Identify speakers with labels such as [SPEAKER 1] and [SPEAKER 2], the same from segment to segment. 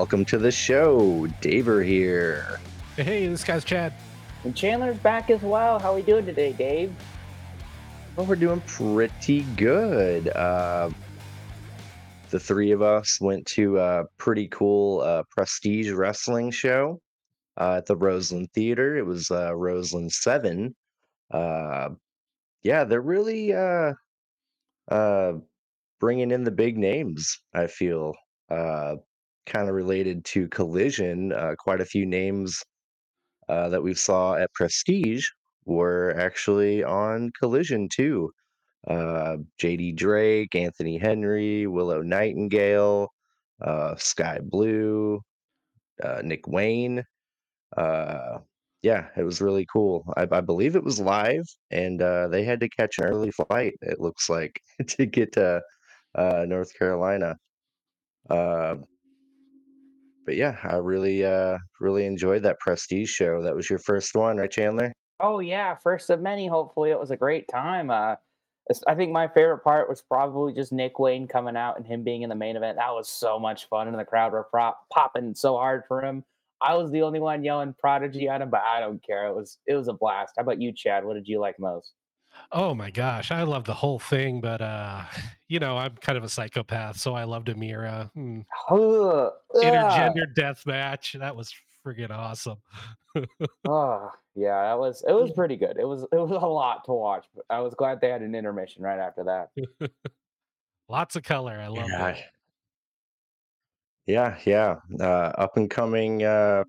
[SPEAKER 1] welcome to the show. Daver here.
[SPEAKER 2] Hey, this guy's Chad.
[SPEAKER 3] And Chandler's back as well. How are we doing today, Dave?
[SPEAKER 1] Well, we're doing pretty good. Uh, the three of us went to a pretty cool uh, prestige wrestling show uh, at the Roseland Theater. It was uh, Roseland 7. Uh, yeah, they're really uh, uh, bringing in the big names, I feel. Uh, kind of related to Collision, uh, quite a few names uh, that we saw at Prestige were actually on Collision too. Uh, JD Drake, Anthony Henry, Willow Nightingale, uh, Skye Blue, uh, Nick Wayne. Uh, yeah, it was really cool. I, I believe it was live, and uh, they had to catch an early flight. It looks like to get to uh, North Carolina. Uh, but yeah, I really, uh, really enjoyed that Prestige show. That was your first one, right, Chandler?
[SPEAKER 3] Oh yeah, first of many. Hopefully, it was a great time. Uh, I think my favorite part was probably just Nick Wayne coming out and him being in the main event. That was so much fun, and the crowd were prop- popping so hard for him. I was the only one yelling "Prodigy" at him, but I don't care. It was it was a blast. How about you, Chad? What did you like most?
[SPEAKER 2] Oh my gosh, I love the whole thing, but uh, you know, I'm kind of a psychopath, so I loved Amira. Mm,
[SPEAKER 3] Ugh, ugh.
[SPEAKER 2] Intergender death match. That was friggin' awesome.
[SPEAKER 3] Oh, yeah, that was it was pretty good. It was it was a lot to watch, but I was glad they had an intermission right after that.
[SPEAKER 2] Lots of color. I love
[SPEAKER 1] Yeah,
[SPEAKER 2] it.
[SPEAKER 1] yeah, yeah. Uh, up and coming uh,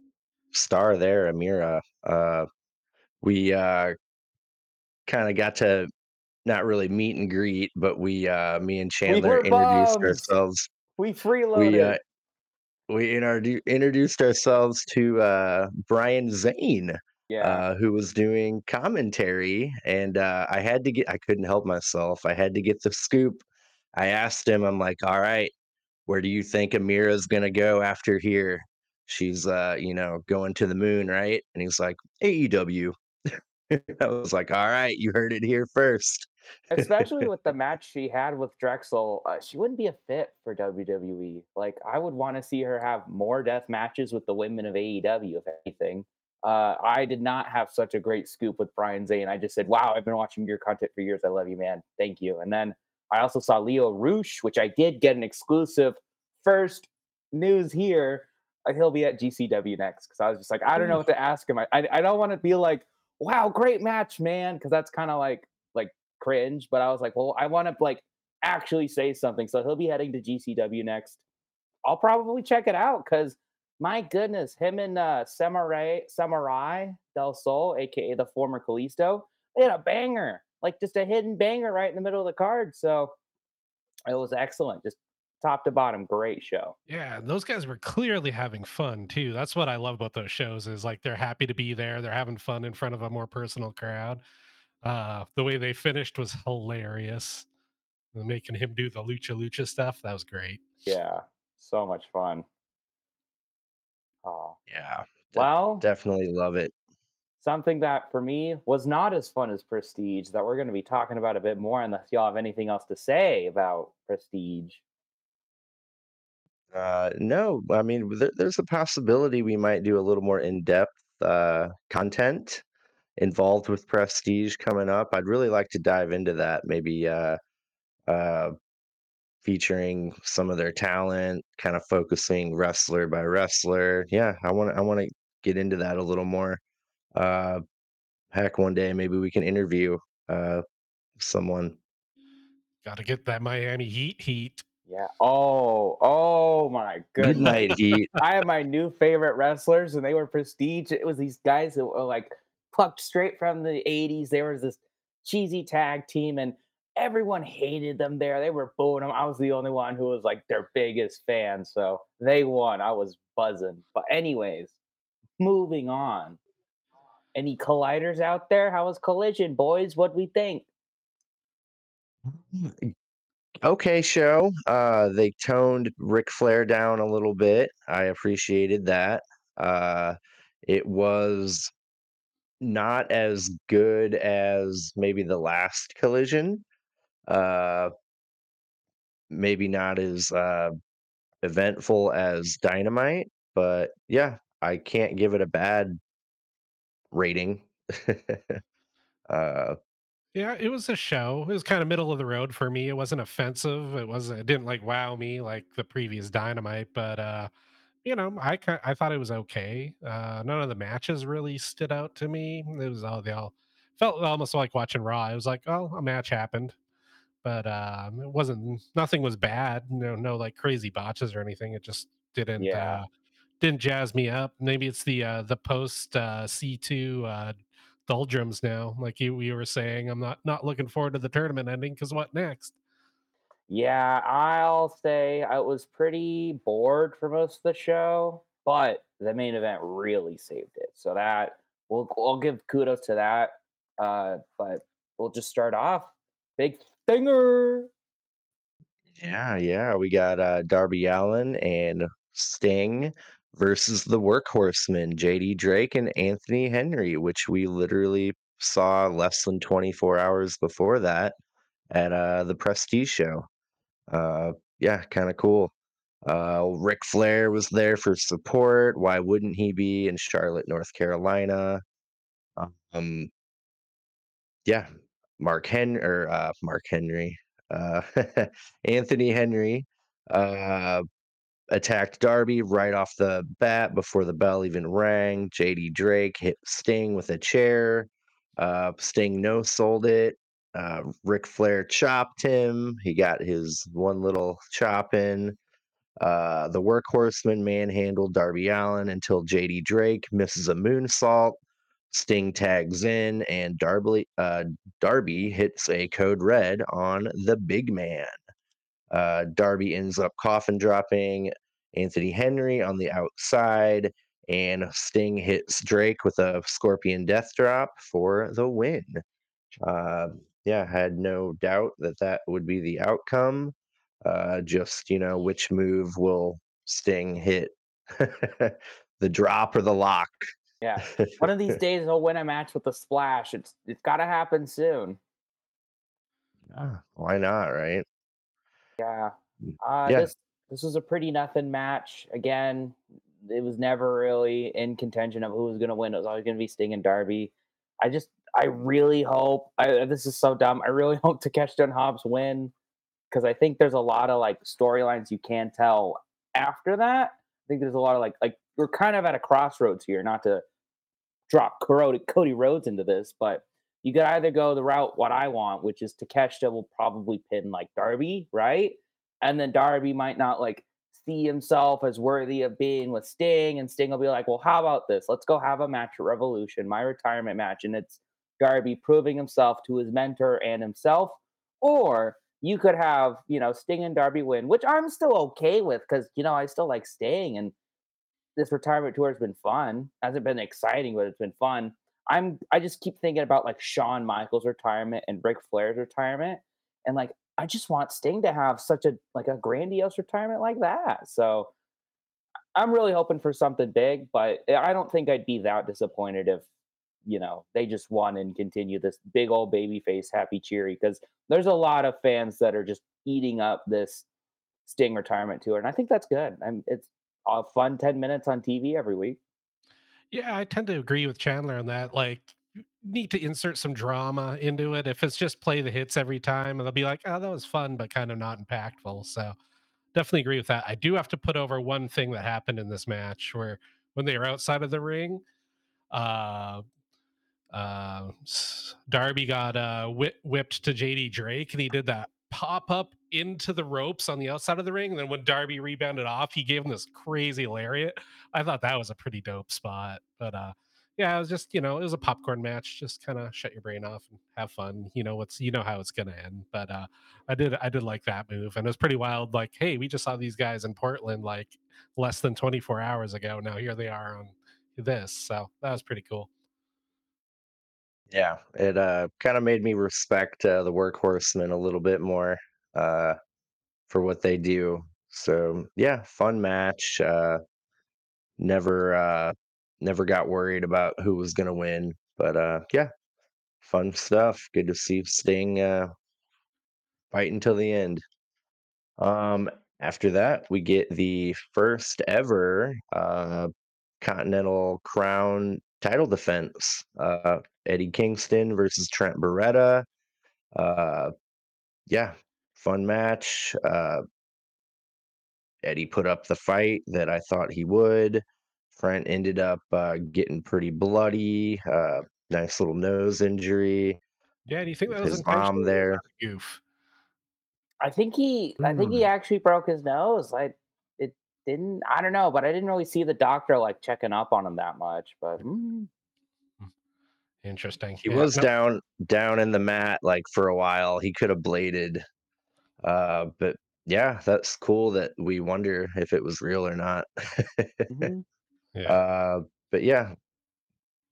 [SPEAKER 1] star there, Amira. Uh, we uh, kind of got to not really meet and greet, but we, uh, me and Chandler introduced
[SPEAKER 3] bums.
[SPEAKER 1] ourselves.
[SPEAKER 3] We
[SPEAKER 1] We
[SPEAKER 3] freeloaded.
[SPEAKER 1] uh, we introdu- introduced ourselves to uh, Brian Zane,
[SPEAKER 3] Yeah.
[SPEAKER 1] uh, who was doing commentary, and uh, I had to get. I couldn't help myself. I had to get the scoop. I asked him. I'm like, all right, where do you think Amira's gonna go after here? She's, uh, you know, going to the moon, right? And he's like, AEW. I was like, all right, you heard it here first.
[SPEAKER 3] Especially with the match she had with Drexel, uh, she wouldn't be a fit for WWE. Like, I would want to see her have more death matches with the women of AEW, if anything. Uh, I did not have such a great scoop with Brian Zane. I just said, "Wow, I've been watching your content for years. I love you, man. Thank you." And then I also saw Lio Rush, which I did get an exclusive first news here. He'll be at GCW next because I was just like, I don't know what to ask him. I I, I don't want to be like, "Wow, great match, man," because that's kind of like like cringe. But I was like, well, I want to like actually say something. So he'll be heading to GCW next. I'll probably check it out because my goodness, him and uh, Samurai Samurai Del Sol, aka the former Kalisto, they had a banger, like just a hidden banger right in the middle of the card. So it was excellent, just top to bottom, great show.
[SPEAKER 2] Yeah, those guys were clearly having fun too. That's what I love about those shows is like they're happy to be there. They're having fun in front of a more personal crowd. Uh, the way they finished was hilarious. Making him do the lucha lucha stuff, that was great.
[SPEAKER 3] Yeah, so much fun. Oh,
[SPEAKER 1] Yeah, de-
[SPEAKER 3] well,
[SPEAKER 1] definitely love it.
[SPEAKER 3] something that for me was not as fun as Prestige that we're going to be talking about a bit more unless y'all have anything else to say about Prestige.
[SPEAKER 1] Uh, no, I mean, there, there's a possibility we might do a little more in-depth uh, content involved with Prestige coming up. I'd really like to dive into that, maybe uh, uh, featuring some of their talent, kind of focusing wrestler by wrestler. Yeah, I want to I want to get into that a little more. Uh, heck, one day maybe we can interview uh, someone.
[SPEAKER 2] Got to get that Miami Heat heat.
[SPEAKER 3] Yeah. Oh, oh my
[SPEAKER 1] Good
[SPEAKER 3] goodness.
[SPEAKER 1] night, Heat.
[SPEAKER 3] I have my new favorite wrestlers, and they were Prestige. It was these guys that were like plucked straight from the 80s. There was this cheesy tag team, and everyone hated them there. They were booing them. I was the only one who was like their biggest fan. So they won. I was buzzing. But, anyways, moving on. Any colliders out there? How was Collision, boys? What we think?
[SPEAKER 1] Mm, Okay, show. Uh, they toned Ric Flair down a little bit. I appreciated that. Uh, it was not as good as maybe the last collision. Uh, maybe not as uh, eventful as Dynamite, but yeah, I can't give it a bad rating. uh,
[SPEAKER 2] Yeah, it was a show. It was kind of middle of the road for me. It wasn't offensive. It wasn't. It didn't like wow me like the previous Dynamite, but uh, you know, I ki- I thought it was okay. Uh, none of the matches really stood out to me. It was all they all felt almost like watching Raw. It was like, oh, a match happened, but um, it wasn't. Nothing was bad. No, no like crazy botches or anything. It just didn't.
[SPEAKER 3] Yeah.
[SPEAKER 2] Uh, didn't jazz me up. Maybe it's the uh, the post uh, C two uh, doldrums now. Like you, you were saying, I'm not not looking forward to the tournament ending because what next?
[SPEAKER 3] Yeah, I'll say I was pretty bored for most of the show, but the main event really saved it. So that we'll I'll give kudos to that. Uh, but we'll just start off. Big stinger.
[SPEAKER 1] yeah, yeah, we got uh, Darby Allin and Sting versus the Workhorsemen, JD Drake and Anthony Henry, which we literally saw less than 24 hours before that at uh, the Prestige show. Uh, yeah, kind of cool. Uh, Ric Flair was there for support. Why wouldn't he be in Charlotte, North Carolina? Um, yeah, Mark Hen or uh, Mark Henry, uh, Anthony Henry, uh, attacked Darby right off the bat before the bell even rang. JD Drake hit Sting with a chair. Uh, Sting no sold it. Uh, Ric Flair chopped him. He got his one little chop in. Uh, the workhorseman manhandled Darby Allin until JD Drake misses a moonsault. Sting tags in, and Darby uh, Darby hits a code red on the big man. Uh, Darby ends up coffin dropping Anthony Henry on the outside, and Sting hits Drake with a scorpion death drop for the win. Uh, yeah, had no doubt that that would be the outcome. Uh, just, you know, which move will Sting hit? the drop or the lock?
[SPEAKER 3] Yeah. One of these days he'll win a match with a splash. It's it's gotta happen soon.
[SPEAKER 1] Yeah, why not, right?
[SPEAKER 3] Yeah.
[SPEAKER 1] Mm,
[SPEAKER 3] Uh
[SPEAKER 1] Yeah,
[SPEAKER 3] this this was a pretty nothing match. Again, it was never really in contention of who was gonna win. It was always gonna be Sting and Darby. I just I really hope I this is so dumb. I really hope Takeshita and Hobbs win because I think there's a lot of like storylines you can tell after that. I think there's a lot of like like we're kind of at a crossroads here, not to drop Cody, Cody Rhodes into this, but you could either go the route what I want, which is Takeshita will probably pin like Darby, right? And then Darby might not like see himself as worthy of being with Sting, and Sting will be like, "Well, how about this? Let's go have a match at Revolution, my retirement match, and it's Darby proving himself to his mentor and himself." Or you could have, you know, Sting and Darby win, which I'm still okay with because you know I still like Sting and this retirement tour has been fun. Hasn't been exciting, but it's been fun. I'm I just keep thinking about like Shawn Michaels' retirement and Ric Flair's retirement, and like I just want Sting to have such a like a grandiose retirement like that. So I'm really hoping for something big, but eh, I don't think I'd be that disappointed if you know they just won and continue this big old baby face happy cheery because there's a lot of fans that are just eating up this Sting retirement tour, and I think that's good. I'm it's a fun 10 minutes on TV every week.
[SPEAKER 2] Yeah, I tend to agree with Chandler on that. Like, you need to insert some drama into it. If it's just play the hits every time, they'll be like, "Oh, that was fun, but kind of not impactful." So, definitely agree with that. I do have to put over one thing that happened in this match where when they were outside of the ring, uh, uh, Darby got uh, whip, whipped to JD Drake, and he did that pop up into the ropes on the outside of the ring. And then when Darby rebounded off, he gave him this crazy lariat. I thought that was a pretty dope spot. But uh, yeah, it was just you know it was a popcorn match. Just kind of shut your brain off and have fun. You know what's you know how it's gonna end. But uh, I did I did like that move, and it was pretty wild. Like, hey, we just saw these guys in Portland like less than 24 hours ago. Now here they are on this. So that was pretty cool.
[SPEAKER 1] yeah. It uh, kind of made me respect uh, the workhorsemen a little bit more uh, for what they do. So yeah, fun match. Uh, never uh, never got worried about who was gonna win, but uh, yeah, fun stuff. Good to see Sting uh, fight until the end. Um, after that, we get the first ever uh, Continental Crown title defense. Uh, Eddie Kingston versus Trent Beretta. Uh, yeah, fun match. Uh, Eddie put up the fight that I thought he would. Trent ended up uh, getting pretty bloody. Uh, nice little nose injury.
[SPEAKER 2] Yeah, do you think that
[SPEAKER 1] with
[SPEAKER 2] was
[SPEAKER 1] his mom
[SPEAKER 2] intentional or was
[SPEAKER 1] there.
[SPEAKER 2] goof?
[SPEAKER 3] I think he I think he
[SPEAKER 1] Hmm.
[SPEAKER 3] actually broke his nose. Like it didn't I don't know, but I didn't really see the doctor like checking up on him that much. But mm,
[SPEAKER 2] Interesting.
[SPEAKER 1] He
[SPEAKER 2] Yeah,
[SPEAKER 1] was
[SPEAKER 2] no,
[SPEAKER 1] down down in the mat like for a while. He could have bladed. Uh, but yeah, that's cool that we wonder if it was real or not.
[SPEAKER 3] mhm.
[SPEAKER 2] yeah.
[SPEAKER 1] uh, but yeah,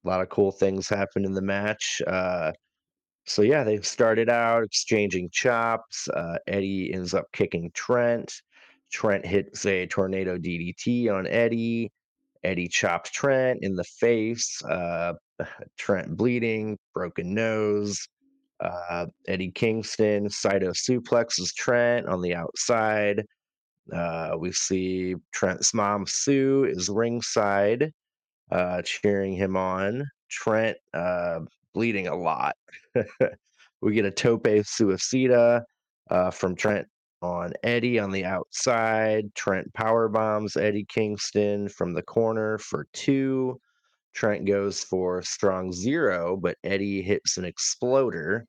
[SPEAKER 1] a lot of cool things happened in the match. Uh, so yeah, they started out exchanging chops. Uh, Eddie ends up kicking Trent. Trent hits a tornado DDT on Eddie. Eddie chopped Trent in the face. Uh, Trent bleeding, broken nose. Uh, Eddie Kingston Saito suplexes Trent on the outside. Uh, we see Trent's mom Sue is ringside, uh, cheering him on. Trent uh, bleeding a lot. we get a tope suicida uh, from Trent on Eddie on the outside. Trent power bombs Eddie Kingston from the corner for two. Trent goes for strong zero, but Eddie hits an exploder.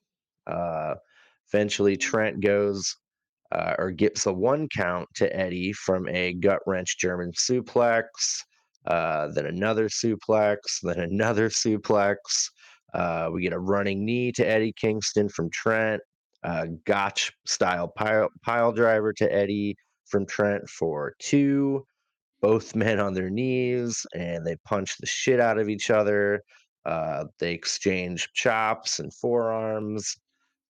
[SPEAKER 1] Uh, eventually, Trent goes uh, or gets a one count to Eddie from a gut wrench German suplex, uh, then another suplex, then another suplex. Uh, we get a running knee to Eddie Kingston from Trent, Gotch style pile, pile driver to Eddie from Trent for two both men on their knees and they punch the shit out of each other. Uh, they exchange chops and forearms.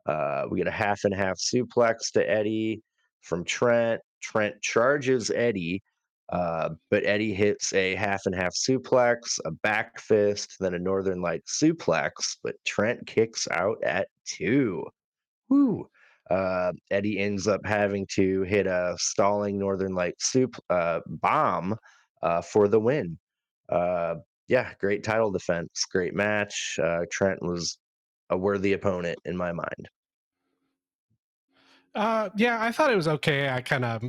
[SPEAKER 1] Uh, we get a half and half suplex to Eddie from Trent. Trent charges Eddie, uh, but Eddie hits a half and half suplex, a back fist, then a Northern Light suplex. But Trent kicks out at two. Woo. Uh, Eddie ends up having to hit a stalling Northern Light soup uh, bomb uh, for the win. Uh, yeah, great title defense, great match. Uh, Trent was a worthy opponent in my mind.
[SPEAKER 2] Uh, yeah, I thought it was okay. I kind of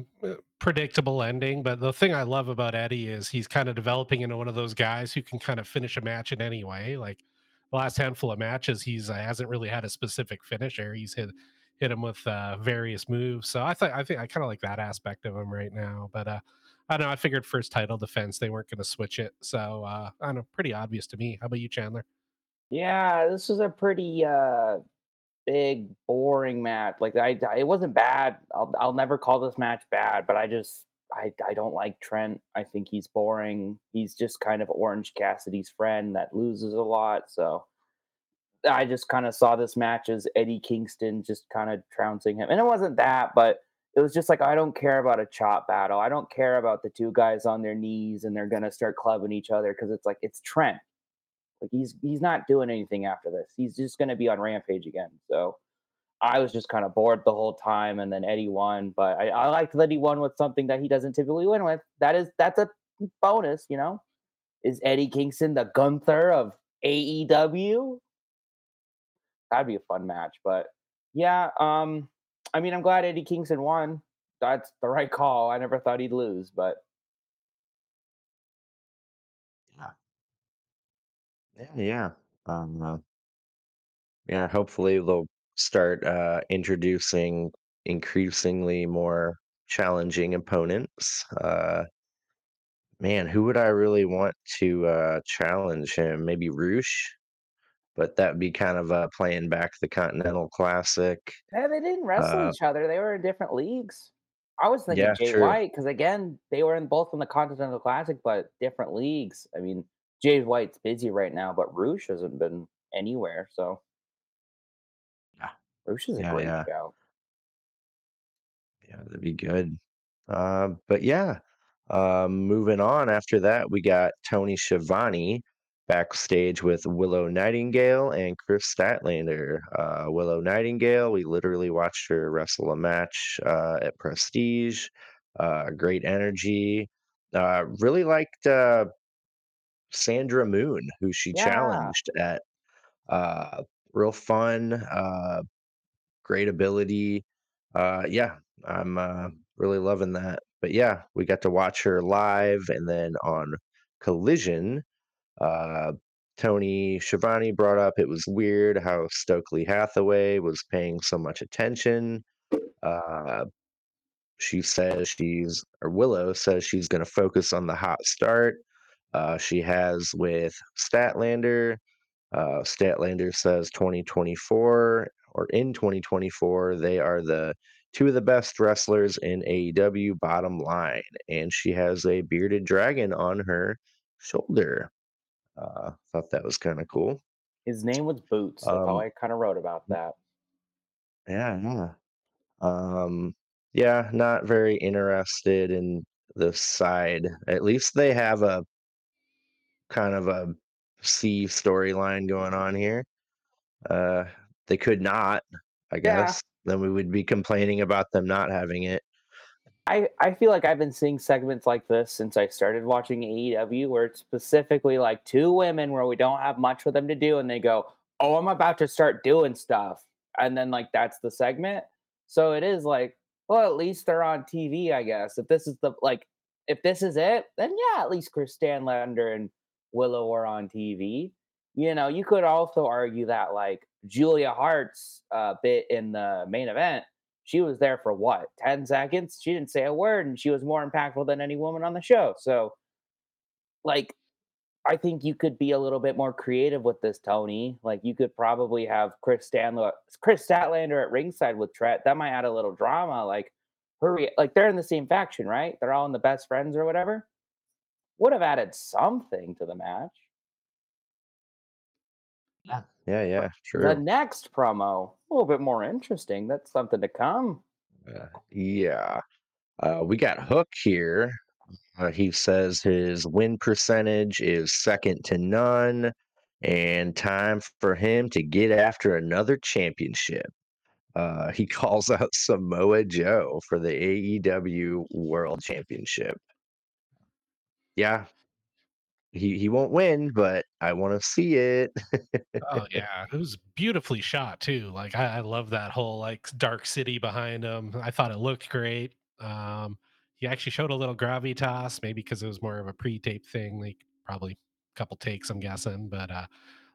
[SPEAKER 2] predictable ending, but the thing I love about Eddie is he's kind of developing into one of those guys who can kind of finish a match in any way. Like the last handful of matches, he's hasn't really had a specific finisher. He's hit hit him with uh, various moves. So I thought I think I kind of like that aspect of him right now. But uh, I don't know. I figured first title defense they weren't going to switch it, so uh, I don't know. Pretty obvious to me. How about you, Chandler?
[SPEAKER 3] yeah, this was a pretty uh big boring match. Like I, I- it wasn't bad. I'll I'll never call this match bad, but I just I I don't like Trent. I think he's boring. He's just kind of Orange Cassidy's friend that loses a lot. So I just kind of saw this match as Eddie Kingston just kind of trouncing him. And it wasn't that, but it was just like I don't care about a chop battle. I don't care about the two guys on their knees and they're gonna start clubbing each other because it's like it's Trent. Like he's he's not doing anything after this. He's just gonna be on Rampage again. So I was just kind of bored the whole time, and then Eddie won. But I, I liked that he won with something that he doesn't typically win with. That is that's a bonus, you know. Is Eddie Kingston the Gunther of AEW? That'd be a fun match. But yeah, um, I mean, I'm glad Eddie Kingston won. That's the right call. I never thought he'd lose, but
[SPEAKER 1] Yeah, yeah. Um, uh, yeah, hopefully they'll start uh, introducing increasingly more challenging opponents. Uh, man, who would I really want to uh, challenge him? Maybe Roosh, but that'd be kind of uh, playing back the Continental Classic.
[SPEAKER 3] Yeah, they didn't wrestle
[SPEAKER 1] Uh,
[SPEAKER 3] each other. They were in different leagues. I was thinking
[SPEAKER 1] yeah,
[SPEAKER 3] Jay
[SPEAKER 1] true.
[SPEAKER 3] White because again, they were in both in the Continental Classic, but different leagues. I mean, Jay White's busy right now, but Roosh hasn't been anywhere. So
[SPEAKER 1] Yeah,
[SPEAKER 3] Roosh is a
[SPEAKER 1] yeah,
[SPEAKER 3] great
[SPEAKER 1] yeah, yeah. That'd be good. Uh, but yeah, um, moving on after that, we got Tony Schiavone backstage with Willow Nightingale and Kris Statlander. Uh, Willow Nightingale, we literally watched her wrestle a match uh, at Prestige. Uh, great energy. Uh, really liked uh, Sandra Moone, who she
[SPEAKER 3] Yeah.
[SPEAKER 1] challenged at uh, real fun, uh, great ability. Uh, yeah, I'm uh, really loving that. But yeah, we got to watch her live, and then on Collision, uh, Tony Schiavone brought up it was weird how Stokely Hathaway was paying so much attention. Uh, she says she's, or Willow says she's going to focus on the hot start uh, she has with Statlander. Uh, Statlander says 2024 or in 2024, they are the two of the best wrestlers in AEW, bottom line. And she has a bearded dragon on her shoulder. Uh, thought that was kind of cool.
[SPEAKER 3] His name was Boots. That's all
[SPEAKER 1] Um,
[SPEAKER 3] I kind of wrote about that.
[SPEAKER 1] yeah, yeah. Um, yeah, not very interested in the side. At least they have a kind of a C storyline going on here. Uh, they could not, I
[SPEAKER 3] Yeah.
[SPEAKER 1] guess. Then we would be complaining about them not having it.
[SPEAKER 3] I, I feel like I've been seeing segments like this since I started watching AEW, where it's specifically like two women where we don't have much for them to do, and they go, "Oh, I'm about to start doing stuff," and then like that's the segment. So it is like, well, at least they're on TV, I guess. If this is the like, if this is it, then yeah, at least Chris Stanlander and Willow are on TV. You know, you could also argue that like Julia Hart's uh, bit in the main event she was there for what 10 seconds? She didn't say a word and she was more impactful than any woman on the show. So like i think you could be a little bit more creative with this tony. Like you could probably have chris stanley kris statlander at ringside with trent. That might add a little drama like hurry like they're in the same faction right? They're all in the best friends or whatever. Would have added something to the match
[SPEAKER 1] Yeah, yeah,
[SPEAKER 3] the
[SPEAKER 1] true.
[SPEAKER 3] The next promo a little bit more interesting that's something to come
[SPEAKER 1] Uh, yeah. Uh, we got Hook here. Uh, he says his win percentage is second to none, and time for him to get after another championship. Uh, he calls out Samoa Joe for the AEW World Championship. Yeah, he he won't win, but I want to see it.
[SPEAKER 2] Oh yeah, it was beautifully shot too. Like I, I love that whole like dark city behind him. I thought it looked great. Um, he actually showed a little gravitas, maybe because it was more of a pre-tape thing, like probably a couple takes, I'm guessing, but uh,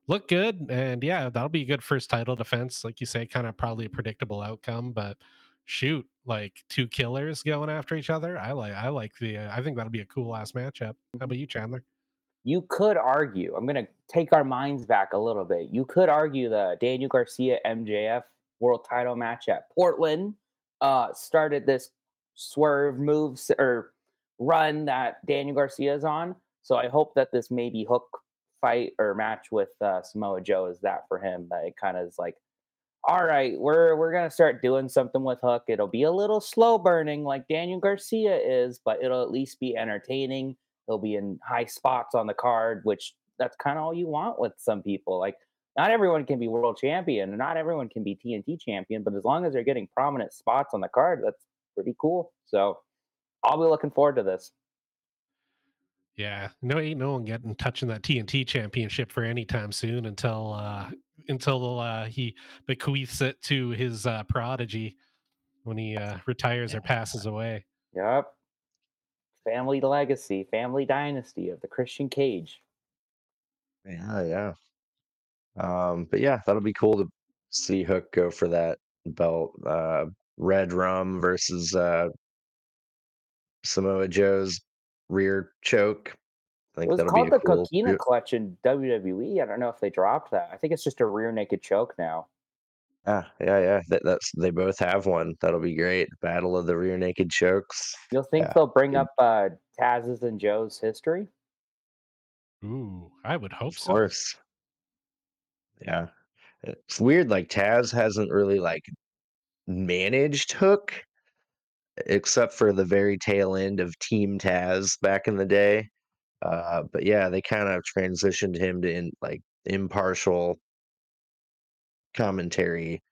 [SPEAKER 2] looked good. And yeah, that'll be a good first title defense, like you say, kind of probably a predictable outcome, but shoot, like two killers going after each other. I like, I like the. Uh, I think that'll be a cool ass matchup. How about you, Chandler?
[SPEAKER 3] You could argue, I'm going to take our minds back a little bit. You could argue the Daniel Garcia MJF world title match at Portland uh, started this swerve moves or run that Daniel Garcia is on. So I hope that this maybe hook fight or match with uh, Samoa Joe is that for him. That it kind of is like, all right, we're we're gonna start doing something with Hook. It'll be a little slow burning like Daniel Garcia is, but it'll at least be entertaining. He'll be in high spots on the card, which that's kind of all you want with some people. Like not everyone can be world champion, and not everyone can be TNT champion, but as long as they're getting prominent spots on the card, that's pretty cool. So I'll be looking forward to this.
[SPEAKER 2] Yeah, no, ain't no one getting touching that TNT championship for any time soon until uh until uh he bequeaths it to his uh prodigy when he uh retires or passes away.
[SPEAKER 3] Yep. Family legacy, family dynasty of the Christian Cage.
[SPEAKER 1] Yeah, yeah. Um, but yeah, that'll be cool to see Hook go for that belt. Uh, Red Rum versus uh, Samoa Joe's rear choke. I think It
[SPEAKER 3] was
[SPEAKER 1] that'll
[SPEAKER 3] called the
[SPEAKER 1] cool.
[SPEAKER 3] Coquina Clutch in WWE. I don't know if they dropped that. I think it's just a rear naked choke now.
[SPEAKER 1] Ah, yeah, yeah. That, that's they both have one. That'll be great. Battle of the rear naked chokes.
[SPEAKER 3] You'll think
[SPEAKER 1] Yeah,
[SPEAKER 3] they'll bring up uh, Taz's and Joe's history?
[SPEAKER 2] Ooh, I would hope
[SPEAKER 1] Of
[SPEAKER 2] so.
[SPEAKER 1] course. Yeah. It's weird. Like Taz hasn't really like managed Hook except for the very tail end of Team Taz back in the day. Uh, but yeah, they kind of transitioned him to in, like impartial commentary.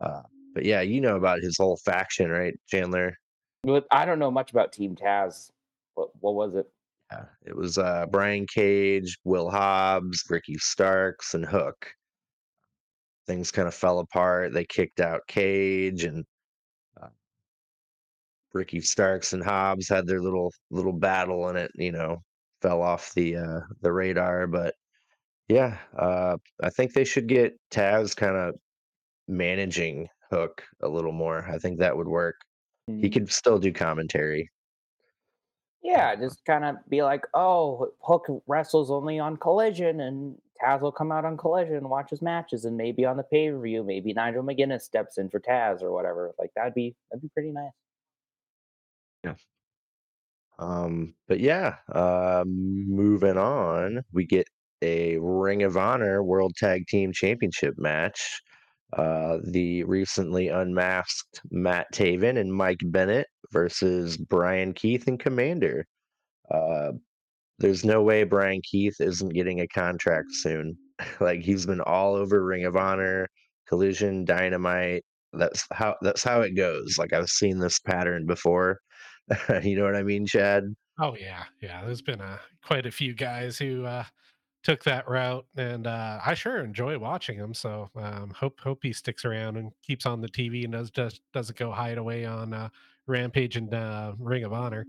[SPEAKER 1] Uh, but yeah, you know about his whole faction, right, Chandler?
[SPEAKER 3] But I don't know much about Team Taz. What what was it?
[SPEAKER 1] Yeah, it was uh, Brian Cage, Will Hobbs, Ricky Starks, and Hook. Things kind of fell apart. They kicked out Cage, and uh, Ricky Starks and Hobbs had their little little battle, and it you know fell off the uh, the radar. But yeah, uh, I think they should get Taz kind of managing Hook a little more. I think that would work. He
[SPEAKER 3] Mm.
[SPEAKER 1] could still do commentary.
[SPEAKER 3] Yeah, just kind of be like, oh, Hook wrestles only on Collision, and Taz will come out on Collision and watch his matches, and maybe on the pay per view, maybe Nigel McGuinness steps in for Taz or whatever. Like that'd be that'd be pretty nice. Yeah.
[SPEAKER 1] Um, but yeah, uh, moving on, we get a Ring of Honor World Tag Team Championship match. Uh, the recently unmasked Matt Taven and Mike Bennett versus Brian Keith and Commander. Uh, there's no way Brian Keith isn't getting a contract soon. like he's been all over Ring of Honor, Collision, Dynamite. That's how that's how it goes. Like I've seen this pattern before. you know what I mean, Chad?
[SPEAKER 2] Oh yeah, yeah. There's been a quite a few guys who uh, took that route, and uh, I sure enjoy watching him. So um, hope hope he sticks around and keeps on the TV and does just doesn't go hide away on uh, Rampage and uh, Ring of Honor.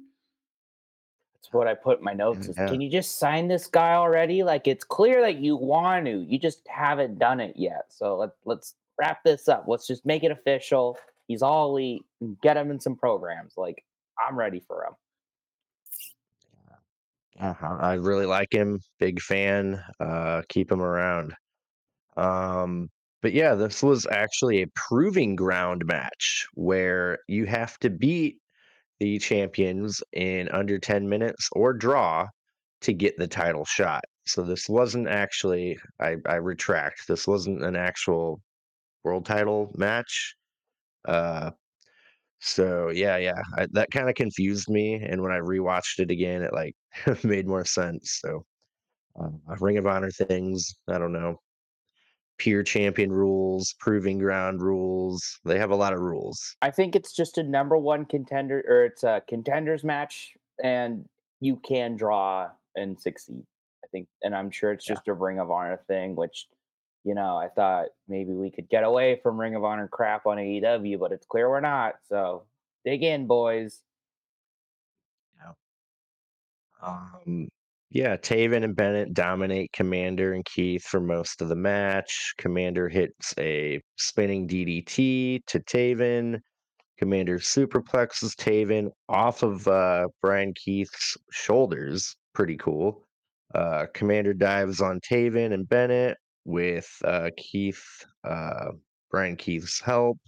[SPEAKER 3] That's what I put in my notes. Is,
[SPEAKER 1] Yeah.
[SPEAKER 3] Can you just sign this guy already? Like it's clear that you want to, you just haven't done it yet. So let let's wrap this up. Let's just make it official. He's all elite. Get him in some programs. Like I'm ready for him.
[SPEAKER 1] I I really like him. Big fan. Uh, keep him around. Um, but yeah, this was actually a proving ground match where you have to beat the champions in under 10 minutes or draw to get the title shot. So this wasn't actually, I, I retract, this wasn't an actual world title match. Uh, so yeah, yeah, I, that kind of confused me, and when I rewatched it again, it like made more sense. So, uh, Ring of Honor things, I don't know, peer champion rules, proving ground rules. They have a lot of rules.
[SPEAKER 3] I think it's just a number one contender or it's a contenders match and you can draw and succeed. I think and I'm sure it's
[SPEAKER 1] Yeah.
[SPEAKER 3] just a Ring of Honor thing, which you know, I thought maybe we could get away from Ring of Honor crap on AEW, but it's clear we're not. So dig in, boys.
[SPEAKER 1] Um, yeah, Taven and Bennett dominate Commander and Keith for most of the match. Commander hits a spinning DDT to Taven. Commander superplexes Taven off of uh, Brian Keith's shoulders. Pretty cool. Uh, Commander dives on Taven and Bennett with uh, Keith, uh, Brian Keith's help.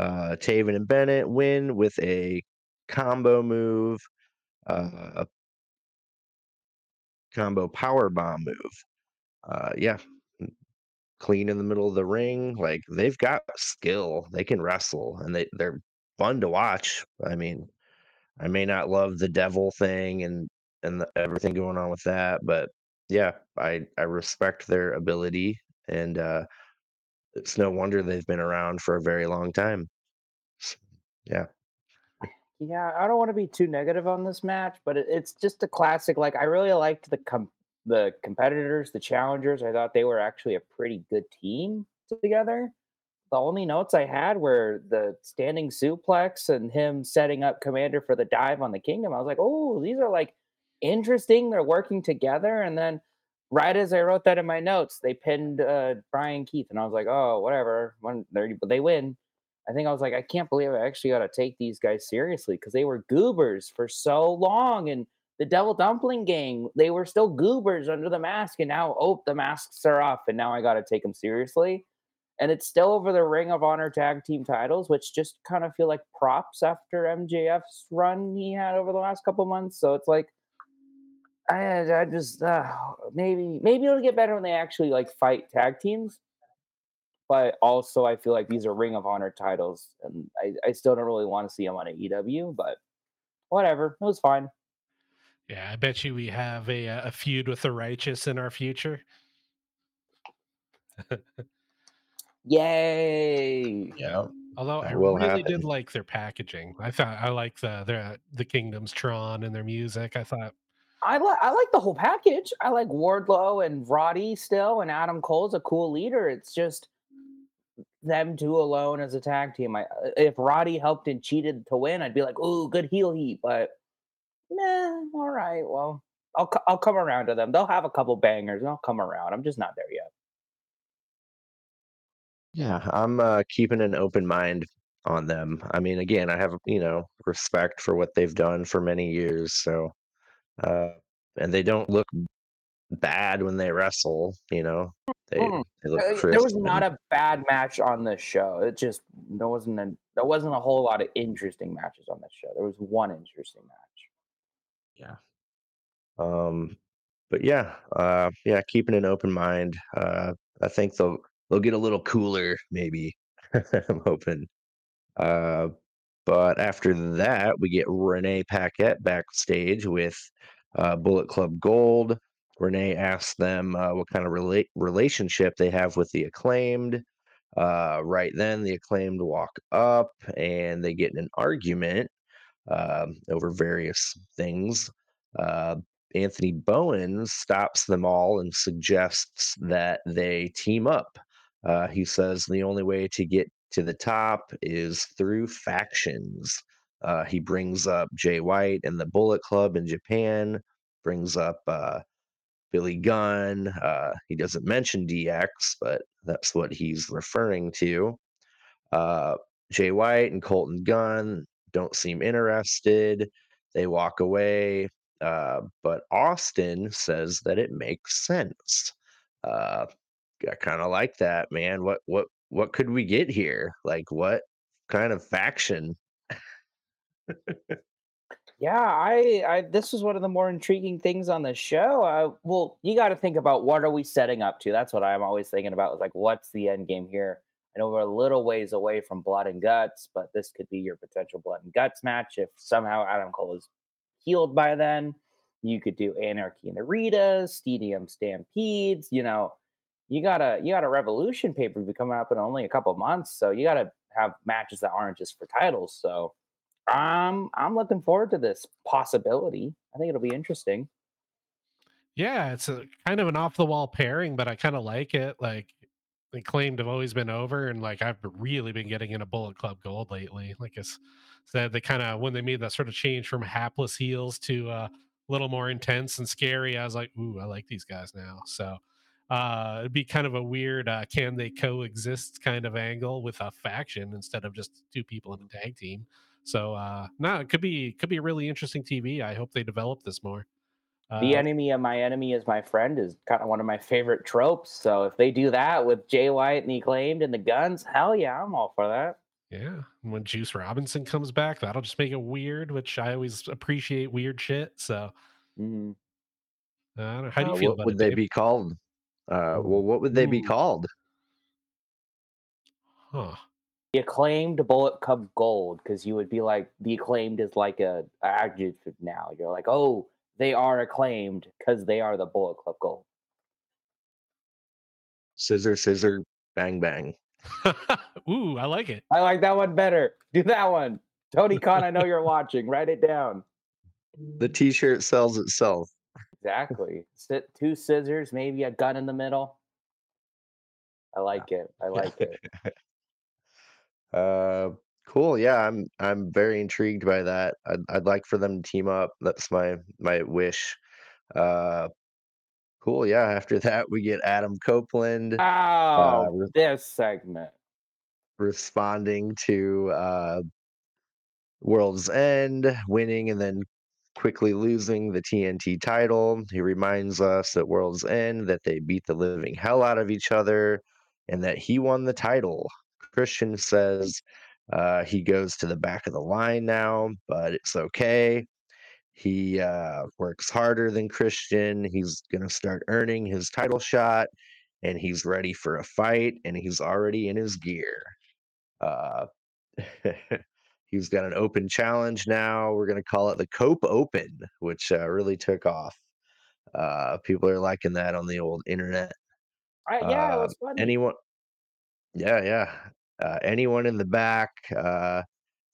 [SPEAKER 1] Uh, Taven and Bennett win with a combo move. Uh, combo power bomb move. Uh, yeah, clean in the middle of the ring. Like they've got skill. They can wrestle, and they they're fun to watch. I mean, I may not love the devil thing and and the, everything going on with that, but yeah, I I respect their ability, and uh, it's no wonder they've been around for a very long time. Yeah,
[SPEAKER 3] Yeah, I don't want to be too negative on this match, but it, it's just a classic. Like I really liked the com- the competitors, the challengers. I thought they were actually a pretty good team together. The only notes I had were the standing suplex and him setting up Commander for the dive on the Kingdom. I was like, oh, these are like interesting. They're working together, and then right as I wrote that in my notes, they pinned uh, Brian Keith, and I was like, oh, whatever. When they win. I think I was like, I can't believe I actually got to take these guys seriously because they were goobers for so long. And the Devil Dumpling Gang, they were still goobers under the mask. And now, oh, the masks are off. And now I got to take them seriously. And it's still over the Ring of Honor tag team titles, which just kind of feel like props after MJF's run he had over the last couple months. So it's like, I, I just uh, maybe maybe it'll get better when they actually like fight tag teams but also I feel like these are Ring of Honor titles, and I, I still don't really want to see them on AEW, but whatever, it was fine.
[SPEAKER 2] Yeah, I bet you we have a uh, a feud with the righteous in our future.
[SPEAKER 3] Yay!
[SPEAKER 1] yeah.
[SPEAKER 2] Although I
[SPEAKER 1] That will
[SPEAKER 2] really did like their packaging. I thought I like the the the Kingdoms Tron and their music. I thought
[SPEAKER 3] I like I like the whole package. I like Wardlow and Roddy still, and Adam Cole's a cool leader. It's just them two alone as a tag team. I, uh, if Roddy helped and cheated to win, I'd be like, "Ooh, good heel heat." But nah, all right. Well, I'll I'll come around to them. They'll have a couple bangers, and I'll come around. I'm just not there yet.
[SPEAKER 1] Yeah, I'm uh, keeping an open mind on them. I mean, again, I have, you know, respect for what they've done for many years. So, uh, and they don't look bad when they wrestle, you know. They
[SPEAKER 3] Mm.
[SPEAKER 1] they look
[SPEAKER 3] There was not a bad match on this show. It just there wasn't a there wasn't a whole lot of interesting matches on this show. There was one interesting match.
[SPEAKER 1] yeah. Um, but yeah, uh, yeah, keeping an open mind. Uh, I think they'll they'll get a little cooler, maybe. I'm hoping. Uh, but after that, we get Renee Paquette backstage with uh, Bullet Club Gold. Renee asks them uh, what kind of rela- relationship they have with the acclaimed. Uh, right then, the acclaimed walk up and they get in an argument um, over various things. Uh, Anthony Bowens stops them all and suggests that they team up. Uh, he says the only way to get to the top is through factions. Uh, he brings up Jay White and the Bullet Club in Japan, brings up uh, Billy Gunn. Uh, he doesn't mention DX, but that's what he's referring to. Uh, Jay White and Colten Gunn don't seem interested. They walk away. Uh, but Austin says that it makes sense. Uh, I kind of like that, man. What what what could we get here? Like what kind of faction?
[SPEAKER 3] Yeah, I, I this was one of the more intriguing things on the show. Uh, well, you got to think about what are we setting up to. That's what I'm always thinking about. Like, what's the end game here? I know we're a little ways away from blood and guts, but this could be your potential blood and guts match if somehow Adam Cole is healed by then. You could do Anarchy in the Arena, Stadium Stampedes. You know, you got a you got a Revolution paper view coming up in only a couple months, so you got to have matches that aren't just for titles. So I'm I'm looking forward to this possibility. I think it'll be interesting.
[SPEAKER 2] Yeah, it's a kind of an off the wall pairing, but I kind of like it. Like the acclaimed have always been over, and like I've really been getting into Bullet Club Gold lately. Like I said, they kind of when they made that sort of change from hapless heels to uh, a little more intense and scary, I was like, ooh, I like these guys now. So uh, it'd be kind of a weird uh, can they coexist kind of angle with a faction instead of just two people in a tag team. So uh, no, it could be could be a really interesting TV. I hope they develop this more.
[SPEAKER 3] The
[SPEAKER 2] Uh,
[SPEAKER 3] enemy of my enemy is my friend is kind of one of my favorite tropes. So if they do that with Jay White and the acclaimed and the Gunns, hell yeah, I'm all for that.
[SPEAKER 2] Yeah, and when Juice Robinson comes back, that'll just make it weird, which I always appreciate weird shit. So,
[SPEAKER 3] Mhm.
[SPEAKER 2] uh, I don't know. How do
[SPEAKER 1] Uh,
[SPEAKER 2] you feel
[SPEAKER 1] what
[SPEAKER 2] about
[SPEAKER 1] would
[SPEAKER 2] it,
[SPEAKER 1] they
[SPEAKER 2] Dave?
[SPEAKER 1] be called? Uh, well, what would they be called?
[SPEAKER 2] huh?
[SPEAKER 3] The acclaimed Bullet Club Gold, because you would be like the acclaimed is like a, a adjective now. You're like, oh, they are acclaimed because they are the Bullet Club Gold.
[SPEAKER 1] Scissor, scissor, bang, bang.
[SPEAKER 2] Ooh, I like it.
[SPEAKER 3] I like that one better. Do that one. Tony Khan, I know you're watching. Write it down.
[SPEAKER 1] The T-shirt sells itself.
[SPEAKER 3] Exactly. Sit two scissors, maybe a gun in the middle. I like it. I like it.
[SPEAKER 1] Uh, cool. Yeah, I'm I'm very intrigued by that. I'd I'd like for them to team up. That's my my wish. Uh, cool. Yeah. After that, we get Adam Copeland uh,
[SPEAKER 3] Oh,
[SPEAKER 1] re-
[SPEAKER 3] this segment.
[SPEAKER 1] responding to uh, World's End, winning and then quickly losing the TNT title. He reminds us at World's End that they beat the living hell out of each other and that he won the title. Christian says uh, he goes to the back of the line now, but it's okay. He uh, works harder than Christian. He's going to start earning his title shot and he's ready for a fight and he's already in his gear. Uh, he's got an open challenge now. We're going to call it the Cope Open, which uh, really took off. Uh, people are liking that on the old internet.
[SPEAKER 3] I, yeah, it
[SPEAKER 1] Uh,
[SPEAKER 3] was funny.
[SPEAKER 1] anyone? Yeah, yeah. Uh, anyone in the back. Uh,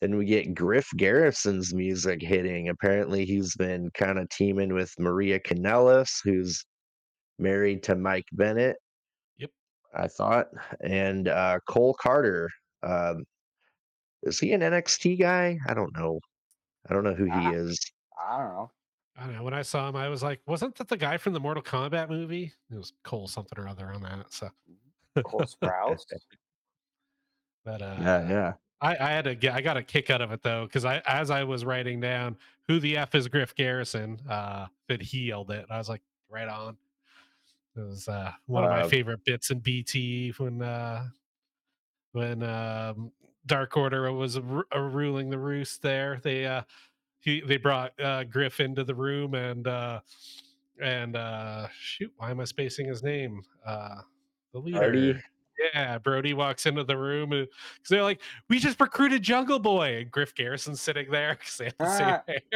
[SPEAKER 1] then we get Griff Garrison's music hitting. Apparently, he's been kind of teaming with Maria Kanellis, who's married to Mike Bennett.
[SPEAKER 2] Yep.
[SPEAKER 1] I thought, and uh, Cole Karter. Um, is he an NXT guy? I don't know. I don't know who he
[SPEAKER 3] Ah.
[SPEAKER 1] is.
[SPEAKER 3] I don't know.
[SPEAKER 2] I don't know. When I saw him, I was like, wasn't that the guy from the Mortal Kombat movie? It was Cole something or other on that. So,
[SPEAKER 3] Cole Sprouse.
[SPEAKER 2] but uh,
[SPEAKER 1] Yeah, yeah.
[SPEAKER 2] I, I had to get, I got a kick out of it though, because I, as I was writing down who the F is Griff Garrison, uh, that he yelled it. I was like, right on. It was uh, one of my favorite bits in BT when, uh, when um, Dark Order was ru- uh, ruling the roost there. They, uh, he, they brought uh, Griff into the room and, uh, and uh, shoot, why am I spacing his name? Uh, the leader. Yeah, Brodie walks into the room because they're like, "We just recruited Jungle Boy," and Griff Garrison's sitting there because they have the same
[SPEAKER 3] Ah.
[SPEAKER 2] hair.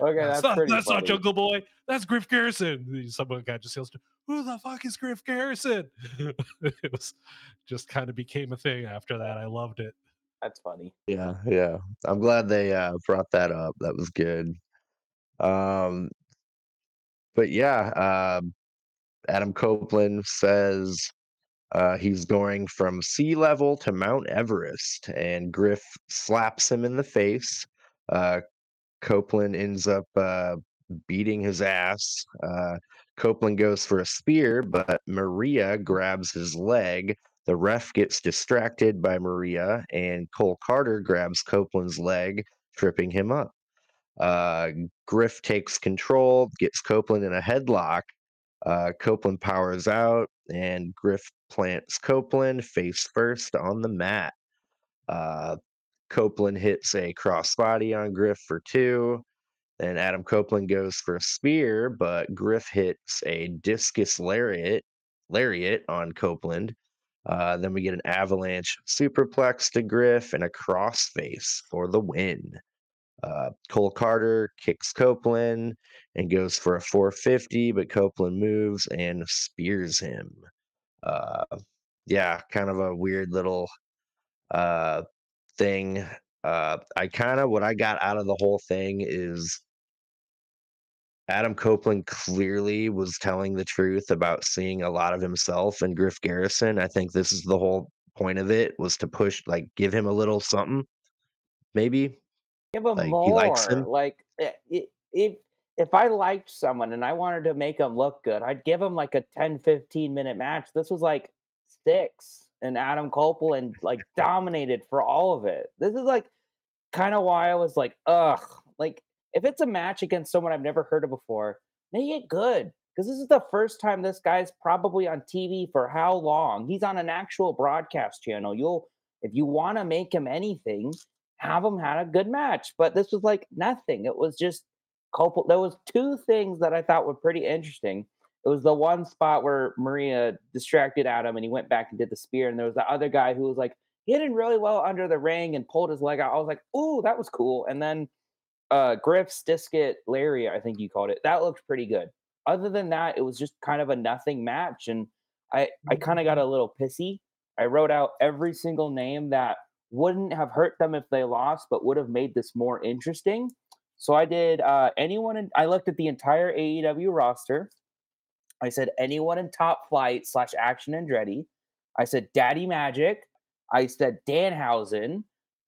[SPEAKER 3] Okay,
[SPEAKER 2] that's
[SPEAKER 3] that's
[SPEAKER 2] not, that's not. Jungle Boy. That's Griff Garrison. Someone guy just yells, "Who the fuck is Griff Garrison?" it was just kind of became a thing after that. I loved it.
[SPEAKER 3] That's funny.
[SPEAKER 1] Yeah, yeah. I'm glad they uh, brought that up. That was good. Um, but yeah, um, Adam Copeland says uh, he's going from sea level to Mount Everest, and Griff slaps him in the face. Uh, Copeland ends up uh, beating his ass. Uh, Copeland goes for a spear, but Maria grabs his leg. The ref gets distracted by Maria, and Cole Karter grabs Copeland's leg, tripping him up. Uh, Griff takes control, gets Copeland in a headlock. Uh, Copeland powers out, and Griff plants Copeland face first on the mat. Uh, Copeland hits a crossbody on Griff for two. Then Adam Copeland goes for a spear, but Griff hits a discus lariat, lariat on Copeland. Uh, then we get an avalanche superplex to Griff and a crossface for the win. Uh, Cole Karter kicks Copeland and goes for a 450, but Copeland moves and spears him. Uh, yeah, kind of a weird little uh, thing. Uh, I kind of what I got out of the whole thing is Adam Copeland clearly was telling the truth about seeing a lot of himself in Griff Garrison. I think this is the whole point of it was to push, like, give him a little something, maybe.
[SPEAKER 3] Give him
[SPEAKER 1] Like, he
[SPEAKER 3] more.
[SPEAKER 1] likes him?
[SPEAKER 3] Like if if I liked someone and I wanted to make him look good, I'd give him like a 10, 15 minute match. This was like six, and Adam Copeland like dominated for all of it. This is like kind of why I was like, ugh. Like if it's a match against someone I've never heard of before, make it good. Because this is the first time this guy's probably on TV for how long? He's on an actual broadcast channel. You'll if you want to make him anything, have them had a good match. But this was like nothing. It was just Copel. There was two things that I thought were pretty interesting. It was the one spot where Maria distracted Adam and he went back and did the spear, and there was the other guy who was like hitting really well under the ring and pulled his leg out. I was like, "Ooh, that was cool." And then uh Griff's discus Larry, I think you called it. That looked pretty good. Other than that, it was just kind of a nothing match, and I I kind of got a little pissy. I wrote out every single name that wouldn't have hurt them if they lost, but would have made this more interesting. So I did uh, anyone in, I looked at the entire AEW roster. I said anyone in top flight slash action Andretti. I said Daddy Magic. I said Danhausen.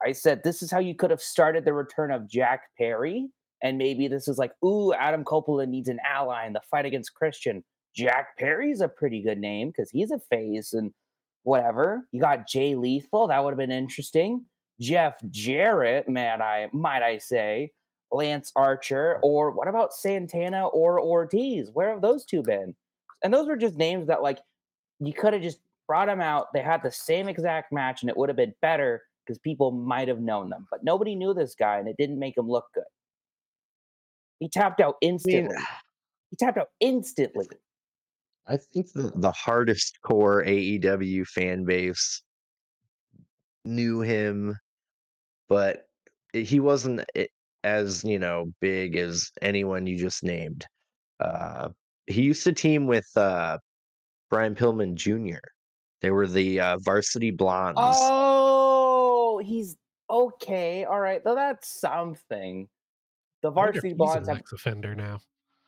[SPEAKER 3] I said this is how you could have started the return of Jack Perry. And maybe this is like, ooh, Adam Copeland needs an ally in the fight against Christian. Jack Perry's a pretty good name because he's a face and whatever. You got Jay Lethal, that would have been interesting. Jeff Jarrett, man, I might I say, Lance Archer, or what about Santana or Ortiz? Where have those two been? And those were just names that like you could have just brought them out. They had the same exact match, and it would have been better because people might have known them. But nobody knew this guy, and it didn't make him look good. He tapped out instantly. he tapped out instantly.
[SPEAKER 1] I think the, the hardest core AEW fan base knew him, but he wasn't as you know big as anyone you just named. Uh, he used to team with uh, Brian Pillman Jr. They were the uh, varsity blondes.
[SPEAKER 3] Oh, he's okay. All right, though that's something. The
[SPEAKER 2] I wonder if
[SPEAKER 3] varsity
[SPEAKER 2] he's a
[SPEAKER 3] blondes have
[SPEAKER 2] offender now.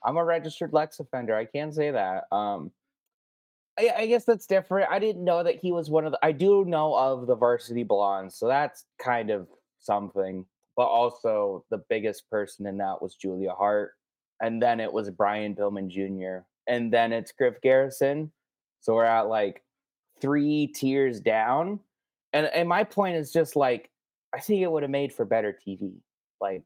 [SPEAKER 3] I'm a registered Lex offender. I can't say that. Um, I, I guess that's different. I didn't know that he was one of the. I do know of the Varsity Blondes, so that's kind of something. But also, the biggest person in that was Julia Hart, and then it was Brian Pillman Jr., and then it's Griff Garrison. So we're at like three tiers down, and and my point is just like I think it would have made for better TV. Like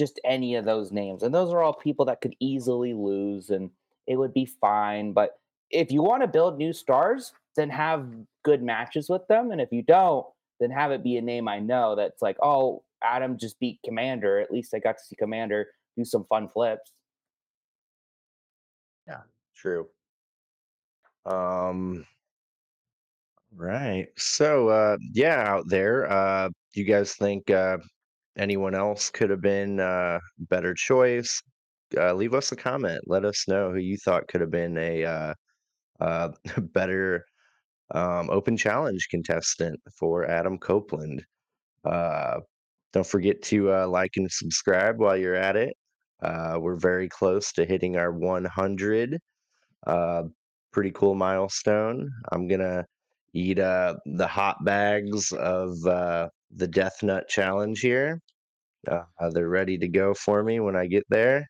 [SPEAKER 3] just any of those names. And those are all people that could easily lose and it would be fine. But if you want to build new stars, then have good matches with them. And if you don't, then have it be a name I know that's like, oh, Adam just beat Komander. At least I got to see Komander do some fun flips.
[SPEAKER 1] Yeah, true. Um, right. So, uh, yeah, out there, uh, you guys think uh, anyone else could have been a better choice? Uh, leave us a comment. Let us know who you thought could have been a uh, uh, better um, open challenge contestant for Adam Copeland. Uh, don't forget to uh, like and subscribe while you're at it. Uh, we're very close to hitting our 100. Uh, pretty cool milestone. I'm gonna eat uh, the hot bags of uh, the Death Nut Challenge here. Uh, they're ready to go for me when I get there.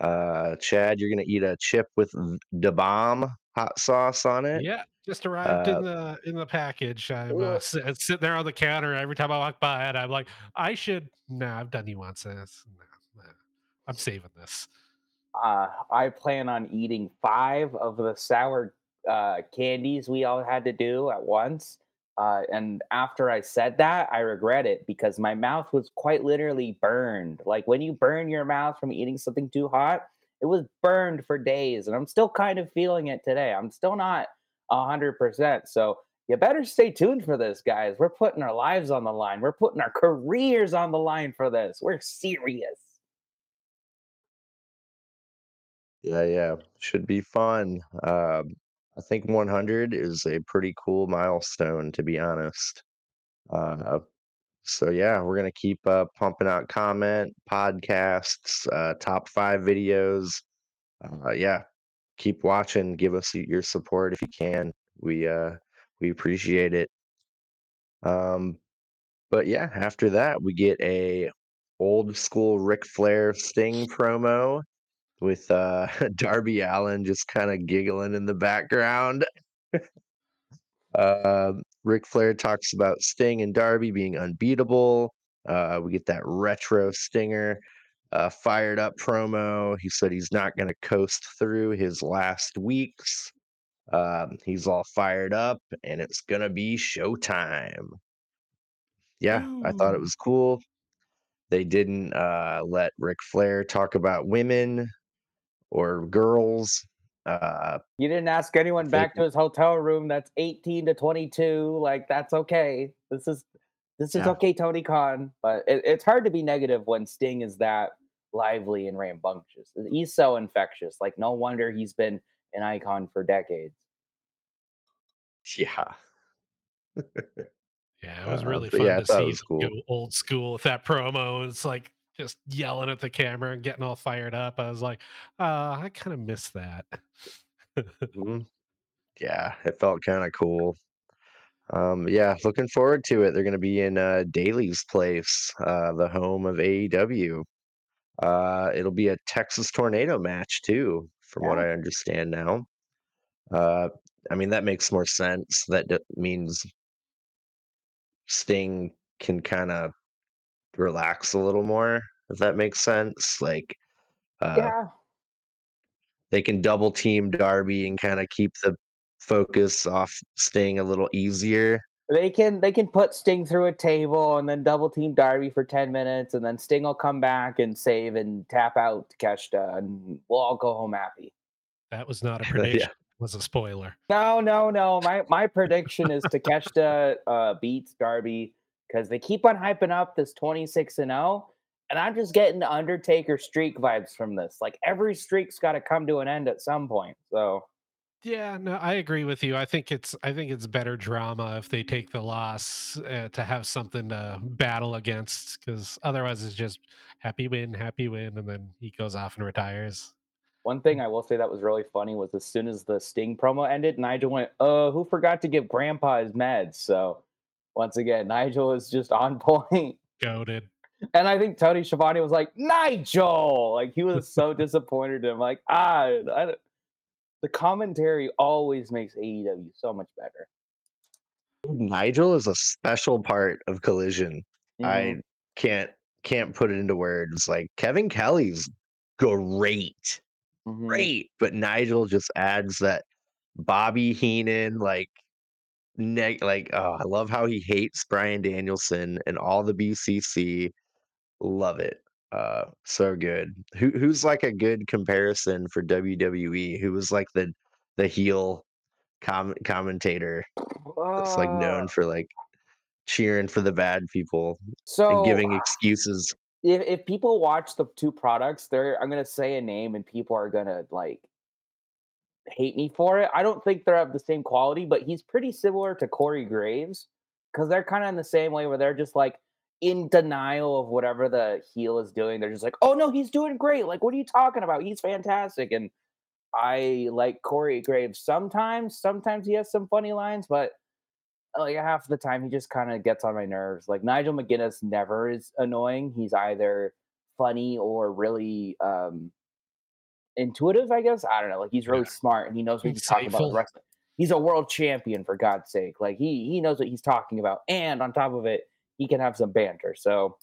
[SPEAKER 1] Uh, Chad, you're gonna eat a chip with the bomb hot sauce on it.
[SPEAKER 2] Yeah, just arrived
[SPEAKER 1] Uh,
[SPEAKER 2] in the in the package. I'm uh,
[SPEAKER 3] Ugh.
[SPEAKER 2] sit, sitting there on the counter every time I walk by, and I'm like, I should. No, I've done you once. This. No, no, I'm saving this.
[SPEAKER 3] Uh, I plan on eating five of the sour uh, candies we all had to do at once. Uh, and after I said that, I regret it because my mouth was quite literally burned. Like when you burn your mouth from eating something too hot, it was burned for days. And I'm still kind of feeling it today. I'm still not 100%. So you better stay tuned for this, guys. We're putting our lives on the line, we're putting our careers on the line for this. We're serious.
[SPEAKER 1] Yeah, yeah, should be fun. Um, I think 100 is a pretty cool milestone, to be honest. Uh, so yeah, we're gonna keep uh, pumping out comment, podcasts, uh, top five videos. Uh, yeah, keep watching. Give us your support if you can. We uh, we appreciate it. Um, but yeah, after that, we get a old school Ric Flair Sting promo with uh, Darby Allin just kind of giggling in the background. Um, Ric Flair talks about Sting and Darby being unbeatable. Uh, we get that retro Stinger uh, fired up promo. He said he's not going to coast through his last weeks. Um, he's all fired up, and it's going to be showtime. Yeah, I thought it was cool. They didn't uh, let Ric Flair talk about women or girls. Uh,
[SPEAKER 3] You didn't ask anyone
[SPEAKER 1] they
[SPEAKER 3] back to his hotel room that's 18 to 22. Like that's okay. This is this is
[SPEAKER 1] yeah,
[SPEAKER 3] okay, Tony Khan. But it, it's hard to be negative when Sting is that lively and rambunctious. He's so infectious. Like no wonder he's been an icon for decades.
[SPEAKER 1] yeah.
[SPEAKER 2] Yeah, it was
[SPEAKER 1] Uh,
[SPEAKER 2] really
[SPEAKER 1] but
[SPEAKER 2] fun
[SPEAKER 1] yeah,
[SPEAKER 2] to
[SPEAKER 1] it
[SPEAKER 2] see
[SPEAKER 1] was
[SPEAKER 2] them
[SPEAKER 1] cool.
[SPEAKER 2] old school with that promo. It's like just yelling at the camera and getting all fired up. I was like, uh, I kind of miss that.
[SPEAKER 1] Mhm. Yeah, it felt kind of cool. Um, yeah, looking forward to it. They're going to be in uh, Daily's place, uh, the home of AEW. Uh, it'll be a Texas Tornado match too, from what I understand now. Uh, I mean, that makes more sense. That d- means Sting can kind of relax a little more, if that makes sense. Like, uh,
[SPEAKER 3] Yeah.
[SPEAKER 1] they can double team Darby and kind of keep the focus off Sting a little easier.
[SPEAKER 3] They can they can put Sting through a table and then double team Darby for 10 minutes and then Sting will come back and save and tap out Takeshita and we'll all go home happy.
[SPEAKER 2] that was not a
[SPEAKER 1] yeah.
[SPEAKER 2] prediction; it was a spoiler.
[SPEAKER 3] No, no, no. My my prediction is Takeshita uh, beats Darby because they keep on hyping up this 26 and 0. And I'm just getting Undertaker streak vibes from this. Like every streak's got to come to an end at some point. So
[SPEAKER 2] Yeah, no, I agree with you. I think it's I think it's better drama if they take the loss uh, to have something to battle against because otherwise it's just happy win, happy win, and then he goes off and retires.
[SPEAKER 3] One thing I will say that was really funny was as soon as the Sting promo ended, Nigel went, "Uh, who forgot to give Grandpa his meds?" So once again, Nigel is just on point.
[SPEAKER 2] Goaded.
[SPEAKER 3] And I think Tony Schiavone was like, Nigel! Like he was so disappointed in him. Like, ah, I don't- the commentary always makes AEW so much better.
[SPEAKER 1] Nigel is a special part of Collision.
[SPEAKER 3] Mhm,
[SPEAKER 1] I can't can't put it into words. Like Kevin Kelly's great,
[SPEAKER 3] mhm.
[SPEAKER 1] great, but Nigel just adds that Bobby Heenan like neg like oh, I love how he hates Bryan Danielson and all the BCC. Love it. Uh, so good. Who who's like a good comparison for WWE? Who was like the the heel com commentator that's like known for like cheering for the bad people and
[SPEAKER 3] so
[SPEAKER 1] giving excuses.
[SPEAKER 3] if if people watch the two products, they're I'm gonna say a name and people are gonna like hate me for it. I don't think they're of the same quality, but he's pretty similar to Corey Graves because they're kind of in the same way where they're just like in denial of whatever the heel is doing. They're just like, oh no, he's doing great. Like, what are you talking about? He's fantastic. And I like Corey Graves sometimes. Sometimes he has some funny lines, but like half the time he just kind of gets on my nerves. Like Nigel McGuinness never is annoying. He's either funny or really um intuitive, I guess. I don't know. Like he's really
[SPEAKER 2] Yeah.
[SPEAKER 3] smart and he knows what he's talking about. wrestling. He's a world champion for God's sake. Like he he knows what he's talking about, and on top of it, he can have some banter. So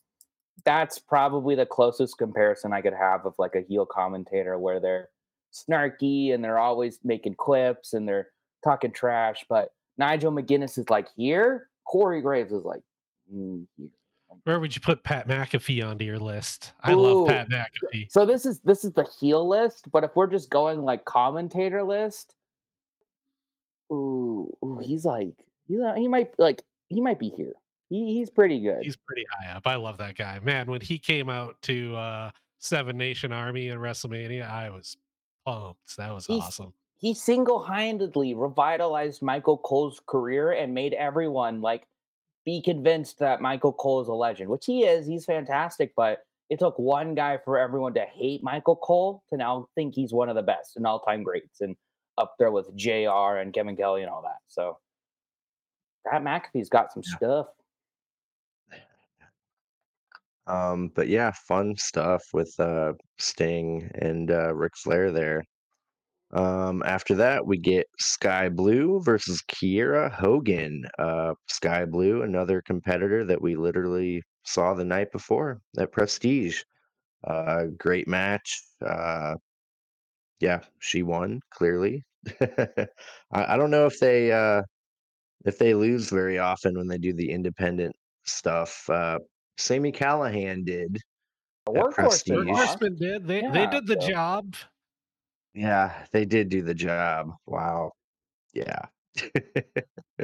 [SPEAKER 3] that's probably the closest comparison I could have of like a heel commentator where they're snarky and they're always making clips and they're talking trash. But Nigel McGuinness is like here. Corey Graves is like "Mm, here.
[SPEAKER 2] Where would you put Pat McAfee onto your list? I love Pat McAfee.
[SPEAKER 3] So this is this is the heel list, but if we're just going like commentator list, ooh, ooh he's like he's not- he might like he might be here. He, he's pretty good.
[SPEAKER 2] He's pretty high up. I love that guy. Man, when he came out to uh Seven Nation Army in WrestleMania, I was pumped. That was
[SPEAKER 3] He's
[SPEAKER 2] awesome.
[SPEAKER 3] he single-handedly revitalized Michael Cole's career and made everyone like be convinced that Michael Cole is a legend, which he is. He's fantastic, but it took one guy for everyone to hate Michael Cole to now think he's one of the best and all-time greats and up there with JR and Kevin Kelly and all that. So Pat McAfee's got some
[SPEAKER 1] Yeah.
[SPEAKER 3] stuff.
[SPEAKER 1] Um, but yeah, fun stuff with uh Sting and uh Ric Flair there. Um, after that, we get Skye Blue versus Kiera Hogan. Uh, Skye Blue, another competitor that we literally saw the night before at Prestige. Uh, great match. Uh, yeah, she won clearly. I, I don't know if they uh, if they lose very often when they do the independent stuff. Uh, Sami Callihan did
[SPEAKER 3] The workhorse did
[SPEAKER 1] Prestige.
[SPEAKER 3] lost.
[SPEAKER 2] Horseman did. They they did the
[SPEAKER 3] so
[SPEAKER 2] job.
[SPEAKER 1] Yeah, they did do the job. Wow. Yeah.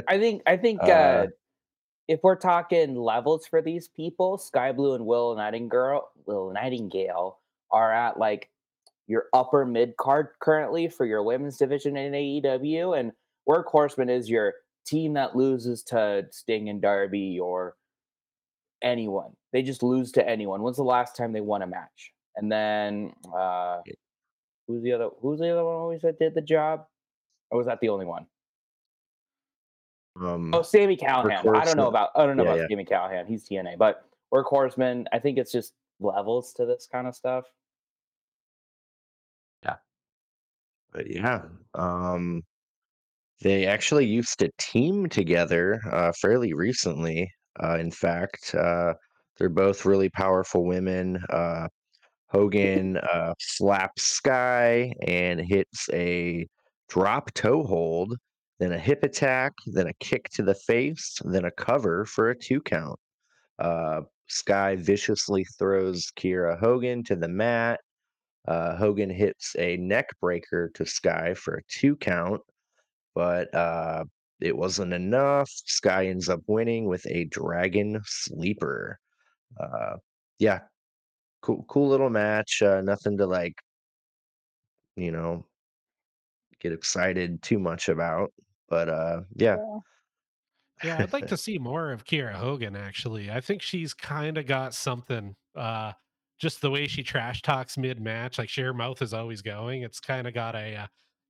[SPEAKER 3] I think I think
[SPEAKER 1] uh,
[SPEAKER 3] uh if we're talking levels for these people, Skye Blue and Willow Nightingale Willow Nightingale are at like your upper mid card currently for your women's division in AEW, and Workhorsemen is your team that loses to Sting and Darby or anyone. They just lose to anyone. When's the last time they won a match? And then uh who's the other who's the other one always that did the job? Or was that the only one?
[SPEAKER 1] um,
[SPEAKER 3] Oh, Sami Callihan. I don't know about I don't know
[SPEAKER 1] Yeah,
[SPEAKER 3] about
[SPEAKER 1] yeah.
[SPEAKER 3] Sami Callihan. He's TNA, but Workhorsemen, I think it's just levels to this kind of stuff.
[SPEAKER 1] Yeah, but yeah, um, they actually used to team together uh, fairly recently. Uh, in fact, uh, they're both really powerful women. Uh, Hogan uh, slaps Skye and hits a drop toe hold, then a hip attack, then a kick to the face, then a cover for a two count. Uh, Skye viciously throws Kiera Hogan to the mat. Uh, Hogan hits a neck breaker to Skye for a two count, but uh, it wasn't enough. Skye ends up winning with a dragon sleeper. Uh, yeah, cool, cool little match. Uh, nothing to like, you know, get excited too much about. But uh, yeah,
[SPEAKER 3] Yeah.
[SPEAKER 2] Yeah, I'd like to see more of Kiera Hogan actually. I think she's kind of got something. Uh just the way she trash talks mid-match, like she, her mouth is always going. It's kind of got a uh,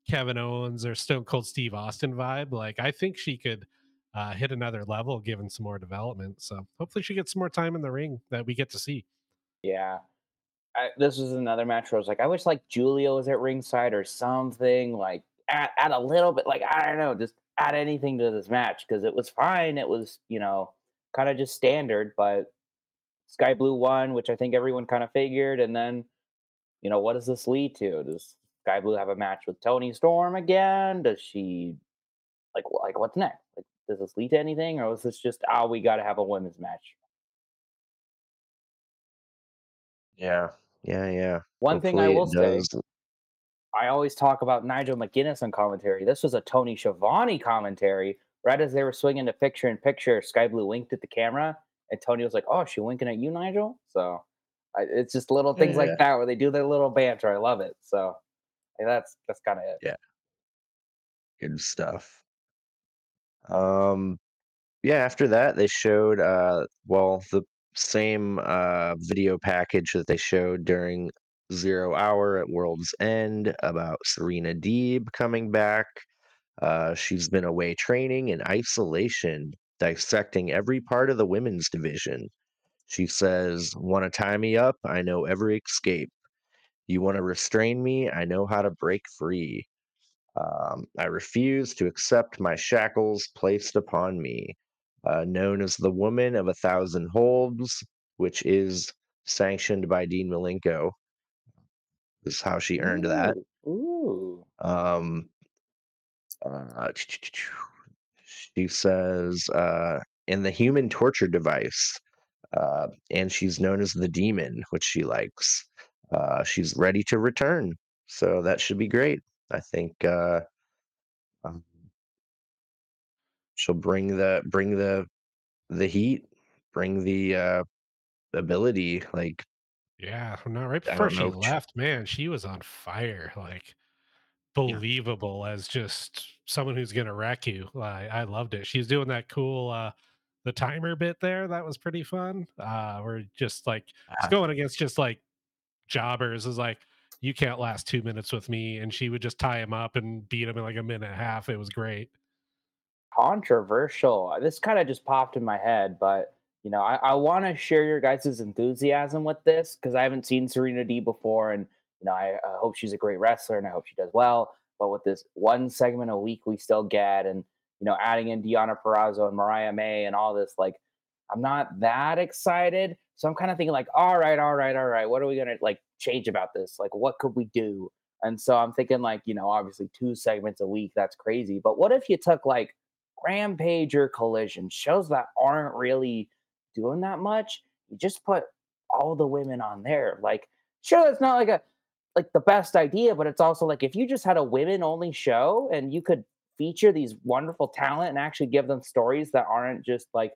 [SPEAKER 2] Kevin Owens or Stone Cold Steve Austin vibe. Like I think she could uh, hit another level given some more development. So hopefully she gets some more time in the ring that we get to see.
[SPEAKER 3] Yeah. I, this was another match where I was like, I wish like Julia was at ringside or something. Like add, add a little bit, like I don't know, just add anything to this match because it was fine. It was you know kind of just standard, but Skye Blue won, which I think everyone kind of figured. And then you know what does this lead to? Does Skye Blue have a match with Toni Storm again? Does she like like what's next? Like does this lead to anything, or was this just oh we got to have a women's match?
[SPEAKER 1] Yeah, yeah, yeah.
[SPEAKER 3] One thing I
[SPEAKER 1] Hopefully
[SPEAKER 3] will
[SPEAKER 1] it
[SPEAKER 3] say,
[SPEAKER 1] does.
[SPEAKER 3] I always talk about Nigel McGuinness on commentary. This was a Tony Schiavone commentary. Right as they were swinging to picture in picture, Skye Blue winked at the camera, and Tony was like, "Oh, she winking at you, Nigel." So I, it's just little things
[SPEAKER 1] Yeah,
[SPEAKER 3] like that where they do their little banter. I love it. So that's that's kind of it.
[SPEAKER 1] yeah, good stuff. Um, yeah. After that, they showed uh, well, the same uh video package that they showed during Zero Hour at World's End about Serena Deeb coming back. Uh, she's been away training in isolation, dissecting every part of the women's division. She says, Want to tie me up? I know every escape. You want to restrain me? I know how to break free. Um, I refuse to accept my shackles placed upon me. Uh, known as the Woman of a Thousand Holds, which is sanctioned by Dean Malenko, is how she earned that.
[SPEAKER 3] Ooh, ooh.
[SPEAKER 1] Um, uh, she says, uh, in the human torture device, uh, and she's known as the demon, which she likes. Uh, she's ready to return, so that should be great. I think uh, um, she'll bring the bring the the heat, bring the uh, ability. Like
[SPEAKER 2] Yeah, no, right before she left, man, she was on fire. Like
[SPEAKER 1] yeah,
[SPEAKER 2] believable as just someone who's gonna wreck you. I I loved it. She's doing that cool uh the timer bit there. That was pretty fun. Uh where just like it's
[SPEAKER 1] ah,
[SPEAKER 2] going against just like jobbers is like you can't last two minutes with me, and she would just tie him up and beat him in like a minute and a half. It was great.
[SPEAKER 3] Controversial. Uh, this kind of just popped in my head, but you know, I, I want to share your guys' enthusiasm with this because I haven't seen Serena D before, and you know, I, I hope she's a great wrestler and I hope she does well. But with this one segment a week we still get, and you know, adding in Deonna Purrazzo and Mariah May and all this, like, I'm not that excited. So I'm kind of thinking like, all right, all right, all right, what are we gonna like change about this? Like, what could we do? And so I'm thinking like, you know, obviously two segments a week, that's crazy. But what if you took like Rampage or Collision, shows that aren't really doing that much. You just put all the women on there. Like, sure, that's not like a like the best idea, but it's also like if you just had a women only show and you could feature these wonderful talent and actually give them stories that aren't just like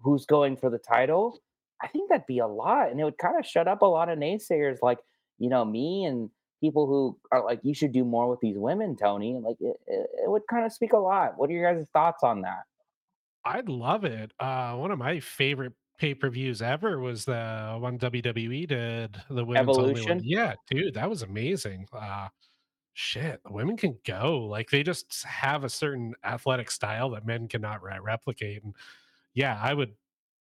[SPEAKER 3] who's going for the title, I think that'd be a lot. And it would kind of shut up a lot of naysayers like, you know, me and people who are like, you should do more with these women, Tony. Like it, it, it would kind of speak a lot. What are your guys' thoughts on that?
[SPEAKER 2] I'd love it. Uh, one of my favorite pay-per-views ever was the one WWE did, the women's only one.
[SPEAKER 3] Evolution?
[SPEAKER 2] Yeah, dude, that was amazing. Uh, shit, the women can go. Like they just have a certain athletic style that men cannot re- replicate. And yeah, I would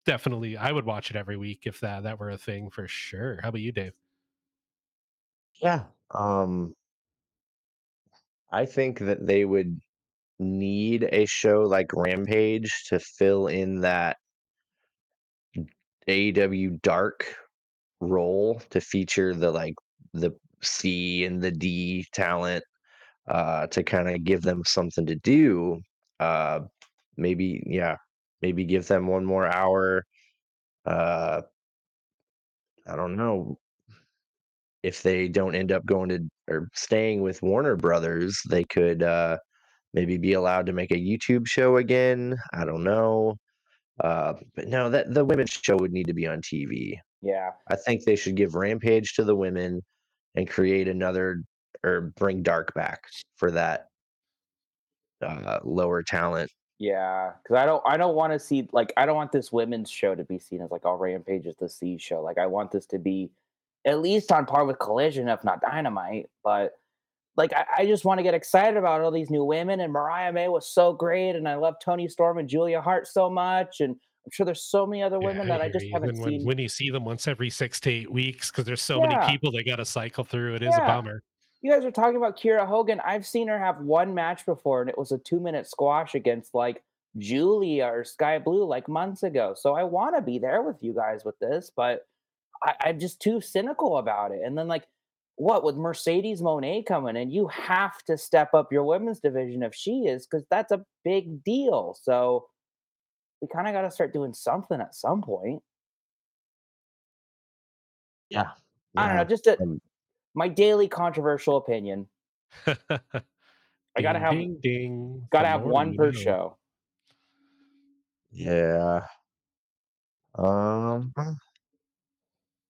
[SPEAKER 2] definitely, I would watch it every week if that that were a thing for sure. How about you, Dave?
[SPEAKER 1] Yeah. Um, I think that they would need a show like Rampage to fill in that AEW Dark role to feature the like the C and the D talent uh to kind of give them something to do. Uh maybe yeah, maybe give them one more hour. Uh I don't know if they don't end up going to or staying with Warner Brothers, they could uh maybe be allowed to make a YouTube show again. I don't know. Uh but no, that the women's show would need to be on TV.
[SPEAKER 3] Yeah.
[SPEAKER 1] I think they should give Rampage to the women and create another or bring Dark back for that uh, lower talent.
[SPEAKER 3] Yeah, because I don't I don't want to see like I don't want this women's show to be seen as like all Rampage is the C show. Like I want this to be at least on par with Collision, if not Dynamite. But like I, I just want to get excited about all these new women. And Mariah May was so great, and I love Toni Storm and Julia Hart so much, and I'm sure there's so many other women
[SPEAKER 2] Yeah,
[SPEAKER 3] that I just haven't
[SPEAKER 2] when,
[SPEAKER 3] seen.
[SPEAKER 2] when you see them once every six to eight weeks, because there's so
[SPEAKER 3] Yeah.
[SPEAKER 2] many people they got to cycle through, it is a bummer.
[SPEAKER 3] You guys are talking about Kiera Hogan. I've seen her have one match before, and it was a two minute squash against like Julia or Skye Blue like months ago. So I want to be there with you guys with this, but I, I'm just too cynical about it. And then like, what with Mercedes Moné coming in, you have to step up your women's division if she is, because that's a big deal. So we kind of got to start doing something at some point.
[SPEAKER 1] Yeah.
[SPEAKER 3] I don't know, just a,
[SPEAKER 1] Um,
[SPEAKER 3] my daily controversial opinion. I gotta
[SPEAKER 2] Ding,
[SPEAKER 3] have
[SPEAKER 2] ding, ding.
[SPEAKER 3] gotta have one per
[SPEAKER 2] know.
[SPEAKER 3] show.
[SPEAKER 1] Yeah. Um.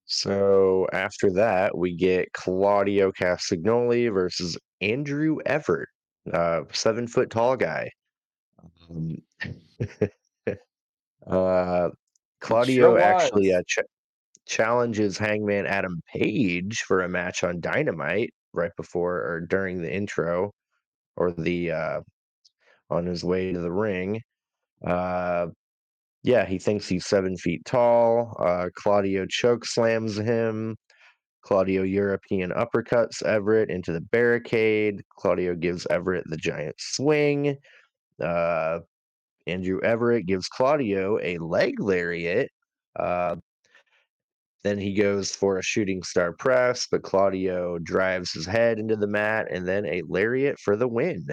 [SPEAKER 1] So after that, we get Claudio Castagnoli versus Andrew Everett, uh, seven foot tall guy. Um, uh, Claudio actually
[SPEAKER 3] was.
[SPEAKER 1] uh, ch- challenges Hangman Adam Page for a match on Dynamite right before or during the intro or the uh, on his way to the ring. Uh, yeah, he thinks he's seven feet tall. Uh, Claudio choke slams him. Claudio European uppercuts Everett into the barricade. Claudio gives Everett the giant swing. Uh, Andrew Everett gives Claudio a leg lariat. Uh, then he goes for a shooting star press, but Claudio drives his head into the mat and then a lariat for the win.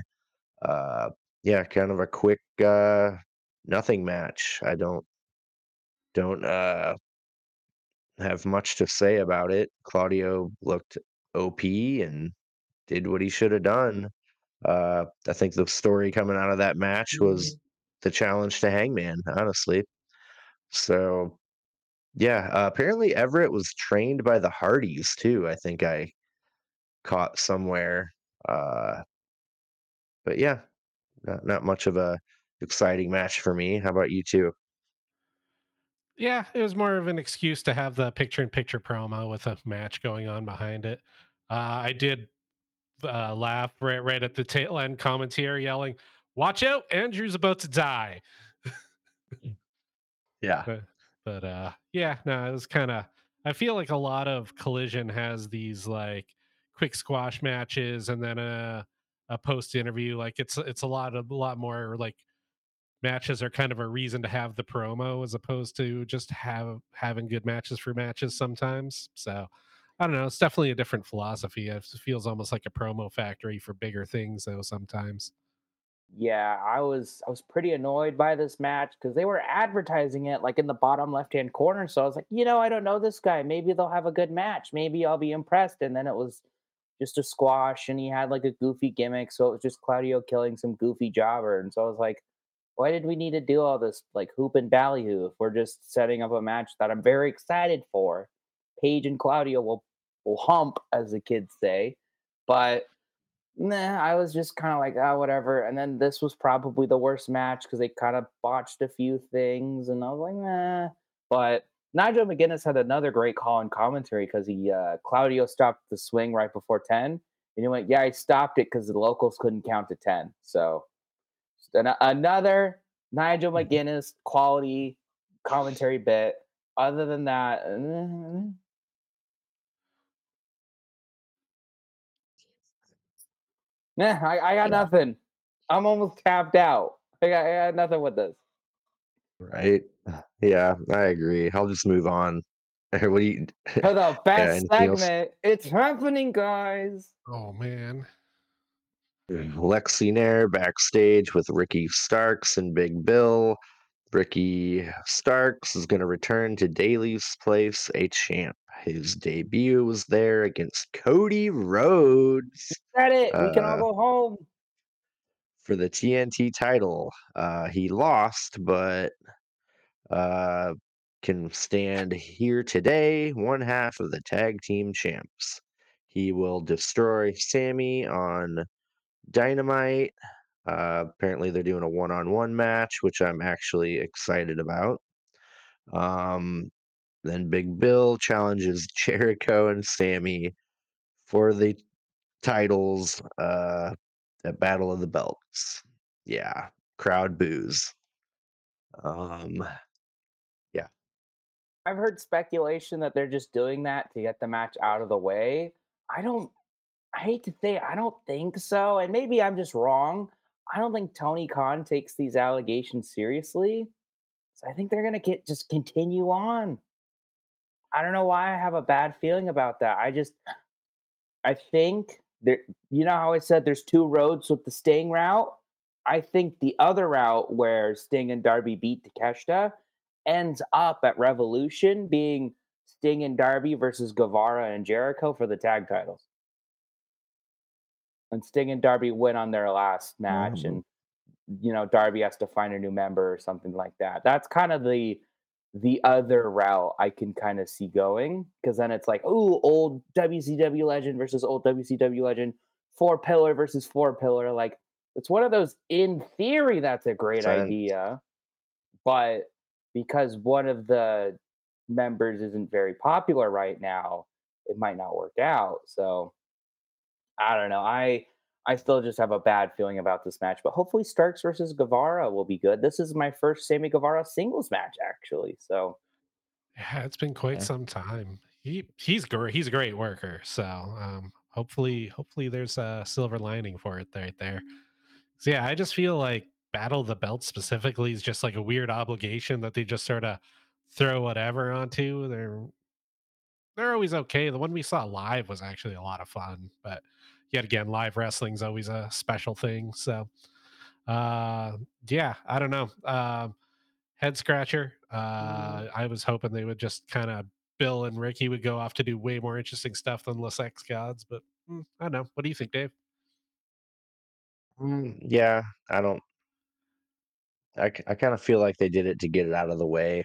[SPEAKER 1] Uh, yeah, kind of a quick uh, nothing match. I don't don't uh, have much to say about it. Claudio looked OP and did what he should have done. Uh, I think the story coming out of that match was the challenge to Hangman, honestly. So, yeah, uh, apparently Everett was trained by the Hardys too. I think I caught somewhere. Uh, but yeah, not, not much of a exciting match for me. How about you two?
[SPEAKER 2] Yeah, it was more of an excuse to have the picture in picture promo with a match going on behind it. Uh, I did uh, laugh right, right at the tail end commentary yelling, Watch out, Andrew's about to die.
[SPEAKER 1] Yeah.
[SPEAKER 2] But, but uh, yeah, no, it was kind of. I feel like a lot of Collision has these like quick squash matches and then a a post interview. Like it's it's a lot of a lot more like matches are kind of a reason to have the promo as opposed to just have having good matches for matches sometimes. So I don't know. It's definitely a different philosophy. It feels almost like a promo factory for bigger things though sometimes.
[SPEAKER 3] Yeah, I was I was pretty annoyed by this match because they were advertising it like in the bottom left hand corner. So I was like, you know, I don't know this guy. Maybe they'll have a good match. Maybe I'll be impressed. And then it was just a squash, and he had like a goofy gimmick. So it was just Claudio killing some goofy jobber. And so I was like, why did we need to do all this like hoop and ballyhoo if we're just setting up a match that I'm very excited for? Page and Claudio will will hump, as the kids say. But nah, I was just kind of like, ah, whatever. And then this was probably the worst match because they kind of botched a few things, and I was like, nah. But Nigel McGuinness had another great call in commentary because he uh, Claudio stopped the swing right before ten, and he went, yeah, I stopped it because the locals couldn't count to ten. So another Nigel McGuinness quality commentary bit. Other than that, eh, nah, I, I got
[SPEAKER 1] Yeah.
[SPEAKER 3] nothing. I'm almost tapped out. I got, I got nothing with this.
[SPEAKER 1] Right. Yeah, I agree. I'll just move on. what do you?
[SPEAKER 3] For the best
[SPEAKER 1] anything else?
[SPEAKER 3] segment, it's happening, guys.
[SPEAKER 2] Oh man.
[SPEAKER 1] Lexy Nair backstage with Ricky Starks and Big Bill. Ricky Starks is going to return to Daily's place a champ. His debut was there against Cody Rhodes
[SPEAKER 3] Said it. we can all
[SPEAKER 1] Uh,
[SPEAKER 3] go home.
[SPEAKER 1] for the TNT title. Uh, he lost, but uh, can stand here today, one half of the tag team champs. he will destroy Sammy on Dynamite. Uh, apparently, they're doing a one-on-one match, which I'm actually excited about. Um, then Big Bill challenges Jericho and Sammy for the titles uh, at Battle of the Belts. Yeah, crowd boos. Um, yeah.
[SPEAKER 3] I've heard speculation that they're just doing that to get the match out of the way. I don't I hate to say I don't think so, and maybe I'm just wrong. I don't think Tony Khan takes these allegations seriously. So I think they're gonna get just continue on. I don't know why I have a bad feeling about that. I just I think there you know how I said there's two roads with the Sting route? I think the other route where Sting and Darby beat Takeshita ends up at Revolution being Sting and Darby versus Guevara and Jericho for the tag titles. And Sting and Darby win on their last match,
[SPEAKER 1] Mhm.
[SPEAKER 3] and you know Darby has to find a new member or something like that. That's kind of the the other route I can kind of see going because then it's like, oh, old WCW legend versus old WCW legend, four pillar versus four pillar. Like it's one of those. In theory, that's a great
[SPEAKER 1] Sense.
[SPEAKER 3] idea, but because one of the members isn't very popular right now, it might not work out. So I don't know. I I still just have a bad feeling about this match, but hopefully Starks versus Guevara will be good. This is my first Sammy Guevara singles match, actually. So
[SPEAKER 2] Yeah, it's been quite
[SPEAKER 1] Yeah.
[SPEAKER 2] some time. He he's great. He's a great worker. So um, hopefully, hopefully there's a silver lining for it right there. So yeah, I just feel like Battle of the Belt specifically is just like a weird obligation that they just sort of throw whatever onto. They're they're always okay. The one we saw live was actually a lot of fun, but yet again, live wrestling's always a special thing. So uh yeah, I don't know. Um head scratcher. Uh I was hoping they would just kind of Bill and Ricky would go off to do way more interesting stuff than Le Sex Gods, but mm, I don't know. What do you think, Dave?
[SPEAKER 1] Mm, yeah, I don't. I, I kind of feel like they did it to get it out of the way,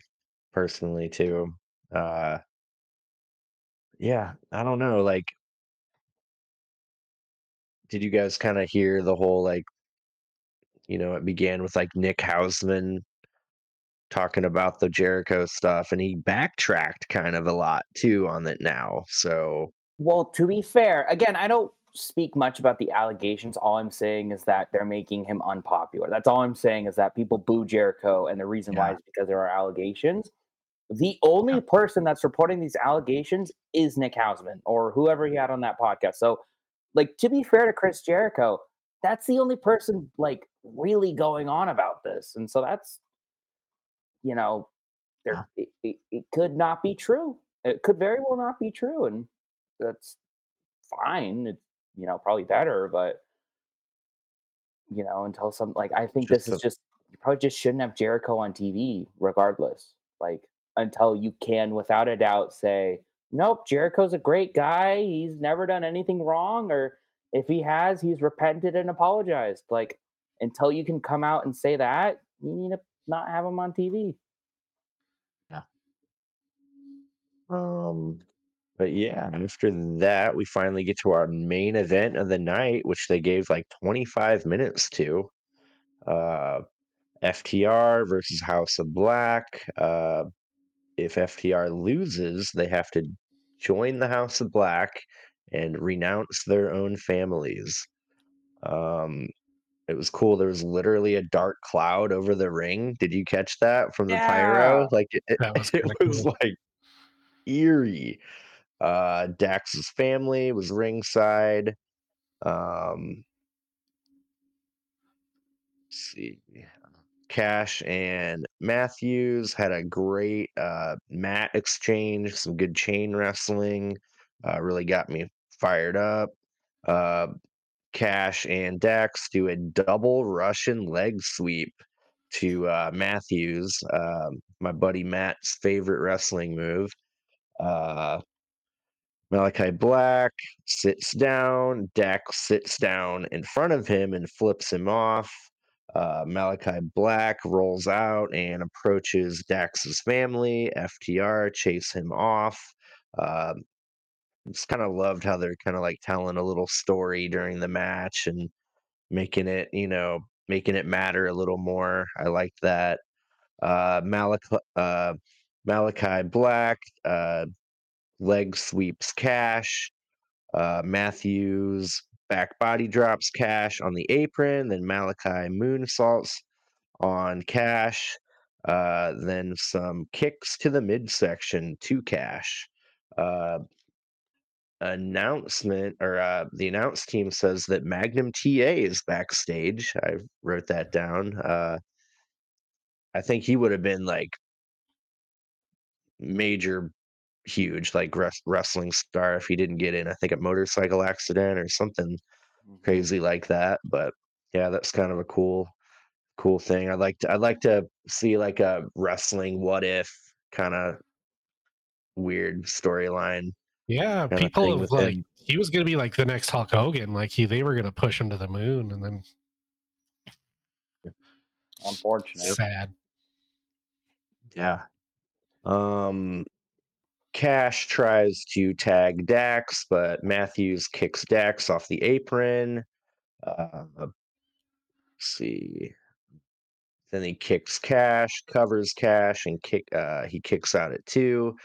[SPEAKER 1] personally too. Uh, yeah, I don't know. Like, did you guys kind of hear the whole like, you know, it began with like Nick Hausman talking about the Jericho stuff, and he backtracked kind of a lot too on it now. So
[SPEAKER 3] Well, to be fair, again, I don't speak much about the allegations. All I'm saying is that they're making him unpopular. That's all I'm saying is that people boo Jericho, and the reason why is because there are allegations. The only
[SPEAKER 1] Yeah.
[SPEAKER 3] person that's reporting these allegations is Nick Hausman or whoever he had on that podcast. So, like, to be fair to Chris Jericho, that's the only person like really going on about this, and so that's you know, there it, it, it could not be true. It could very well not be true, and that's fine. It's you know probably better, but you know until some like I think
[SPEAKER 1] just
[SPEAKER 3] this is
[SPEAKER 1] a,
[SPEAKER 3] just you probably just shouldn't have Jericho on TV regardless. Like until you can without a doubt say nope, Jericho's a great guy. He's never done anything wrong, or if he has, he's repented and apologized. Like until you can come out and say that, you need to not have him on TV.
[SPEAKER 1] yeah. Um, but yeah, after that, we finally get to our main event of the night, which they gave like 25 minutes to. Uh, FTR versus House of Black. Uh, if FTR loses, they have to join the House of Black and renounce their own families. Um, it was cool. There was literally a dark cloud over the ring. Did you catch that from the pyro? Like it, it,
[SPEAKER 2] was
[SPEAKER 1] it was
[SPEAKER 2] cool.
[SPEAKER 1] like eerie. Uh, Dax's family was ringside. Um, let's see. Cash and Matthews had a great uh, mat exchange, some good chain wrestling. Uh, really got me fired up. Uh, Cash and Dax do a double Russian leg sweep to uh, Matthews, um, my buddy Matt's favorite wrestling move. Uh, Malachi Black sits down. Dax sits down in front of him and flips him off. Uh, Malachi Black rolls out and approaches Dax's family. FTR chase him off. Um just kind of loved how they're kind of like telling a little story during the match and making it, you know, making it matter a little more. I liked that. Uh, Malachi, uh, Malachi Black, uh, leg sweeps cash. Uh, Matthews back body drops cash on the apron. Then Malachi moonsaults on cash. Uh, then some kicks to the midsection to cash. Uh, announcement or uh, the announce team says that Magnum TA is backstage. I wrote that down. Uh, I think he would have been like major, huge, like res- wrestling star if he didn't get in. I think a motorcycle accident or something
[SPEAKER 3] Mhm.
[SPEAKER 1] crazy like that. But yeah, that's kind of a cool, cool thing. I'd like to. I'd like to see like a wrestling what if kind of weird storyline
[SPEAKER 2] Yeah, people have like
[SPEAKER 1] him.
[SPEAKER 2] he was gonna be like the next Hulk Hogan. Like he, they were gonna push him to the moon, and then
[SPEAKER 3] Unfortunate.
[SPEAKER 2] sad.
[SPEAKER 1] Yeah. Um, Cash tries to tag Dax, but Matthews kicks Dax off the apron. Uh, let's see. Then he kicks Cash, covers Cash, and kick. Uh, he kicks out at two.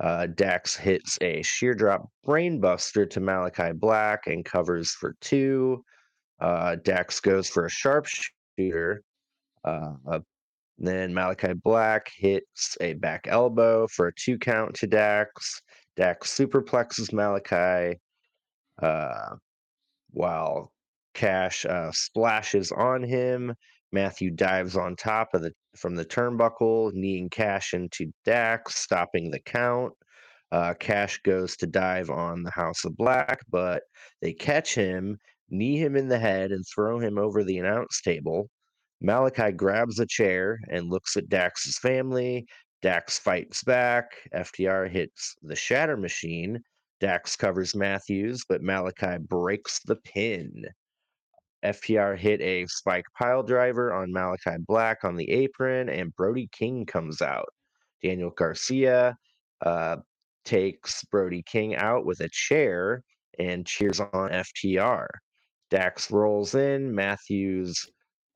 [SPEAKER 1] Uh, Dax hits a sheer drop brainbuster to Malachi Black and covers for two. Uh, Dax goes for a sharpshooter. Uh, then Malachi Black hits a back elbow for a two count to Dax. Dax superplexes Malachi uh, while Cash uh, splashes on him. Matthew dives on top of the from the turnbuckle, kneeing Cash into Dax, stopping the count. Uh, Cash goes to dive on the House of Black, but they catch him, knee him in the head, and throw him over the announce table. Malachi grabs a chair and looks at Dax's family. Dax fights back. FTR hits the Shatter Machine. Dax covers Matthews, but Malachi breaks the pin. FTR hit a spike pile driver on Malachi Black on the apron, and Brody King comes out. Daniel Garcia uh, takes Brody King out with a chair and cheers on FTR. Dax rolls in. Matthews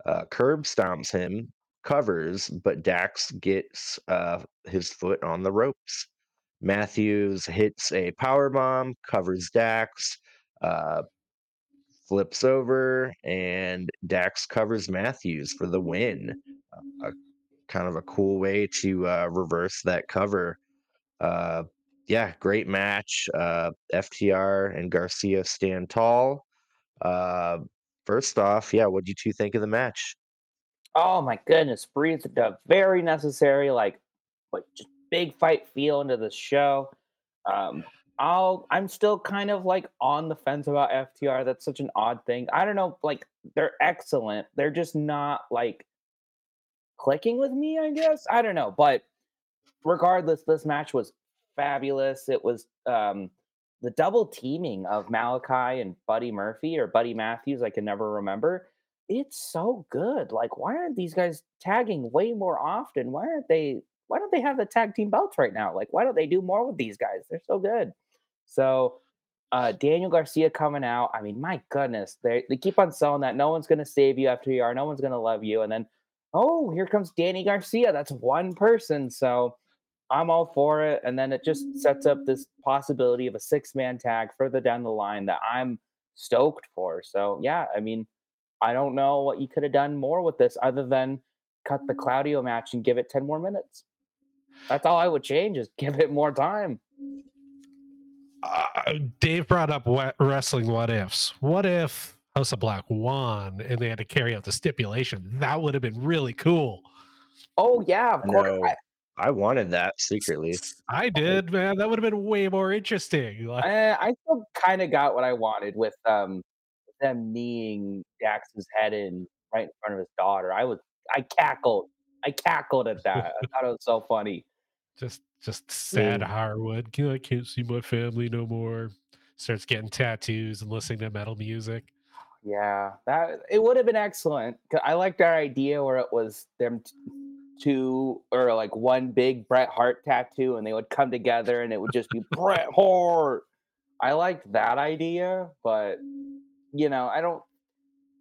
[SPEAKER 1] uh, curb stomps him, covers, but Dax gets uh, his foot on the ropes. Matthews hits a power bomb, covers Dax, uh, flips over, and Dax covers Matthews for the win. Kind of a cool way to uh, reverse that cover. Uh, yeah, great match. Uh, FTR and Garcia stand tall. Uh, first off, yeah, what did you two think of the match?
[SPEAKER 3] Oh my goodness, breathed a very necessary, like, like just big fight feel into the show. Um, I'll I'm still kind of like on the fence about FTR. That's such an odd thing. I don't know, like they're excellent. They're just not like clicking with me, I guess. I don't know. But regardless, this match was fabulous. It was um the double teaming of Malachi and Buddy Murphy or Buddy Matthews, I can never remember. It's so good. Like, why aren't these guys tagging way more often? Why aren't they why don't they have the tag team belts right now? Like, why don't they do more with these guys? They're so good. So uh Daniel Garcia coming out. I mean, my goodness, they they keep on selling that no one's gonna save you after you are, no one's gonna love you. And then, oh, here comes Danny Garcia. That's one person. So I'm all for it. And then it just sets up this possibility of a six man tag further down the line that I'm stoked for. So, yeah, I mean, I don't know what you could have done more with this other than cut the Claudio match and give it 10 more minutes. That's all I would change is give it more time.
[SPEAKER 2] Uh, Dave brought up what, wrestling what ifs. What if House of Black won and they had to carry out the stipulation? That would have been really cool.
[SPEAKER 3] Oh, yeah, of course.
[SPEAKER 1] No,
[SPEAKER 3] I,
[SPEAKER 1] I wanted that secretly.
[SPEAKER 2] I did, man. That would have been way more interesting. Like,
[SPEAKER 3] I, I still kind of got what I wanted with um them kneeing Dax's head in right in front of his daughter. I was I cackled. I cackled at that. I thought it was so funny.
[SPEAKER 2] just just sad
[SPEAKER 1] Mm.
[SPEAKER 2] Harwood. I can't see my family no more. Starts getting tattoos and listening to metal music.
[SPEAKER 3] Yeah, that it would have been excellent. 'cause I liked our idea where it was them t- two or like one big Bret Hart tattoo, and they would come together, and it would just be Bret Hart. I liked that idea, but you know, I don't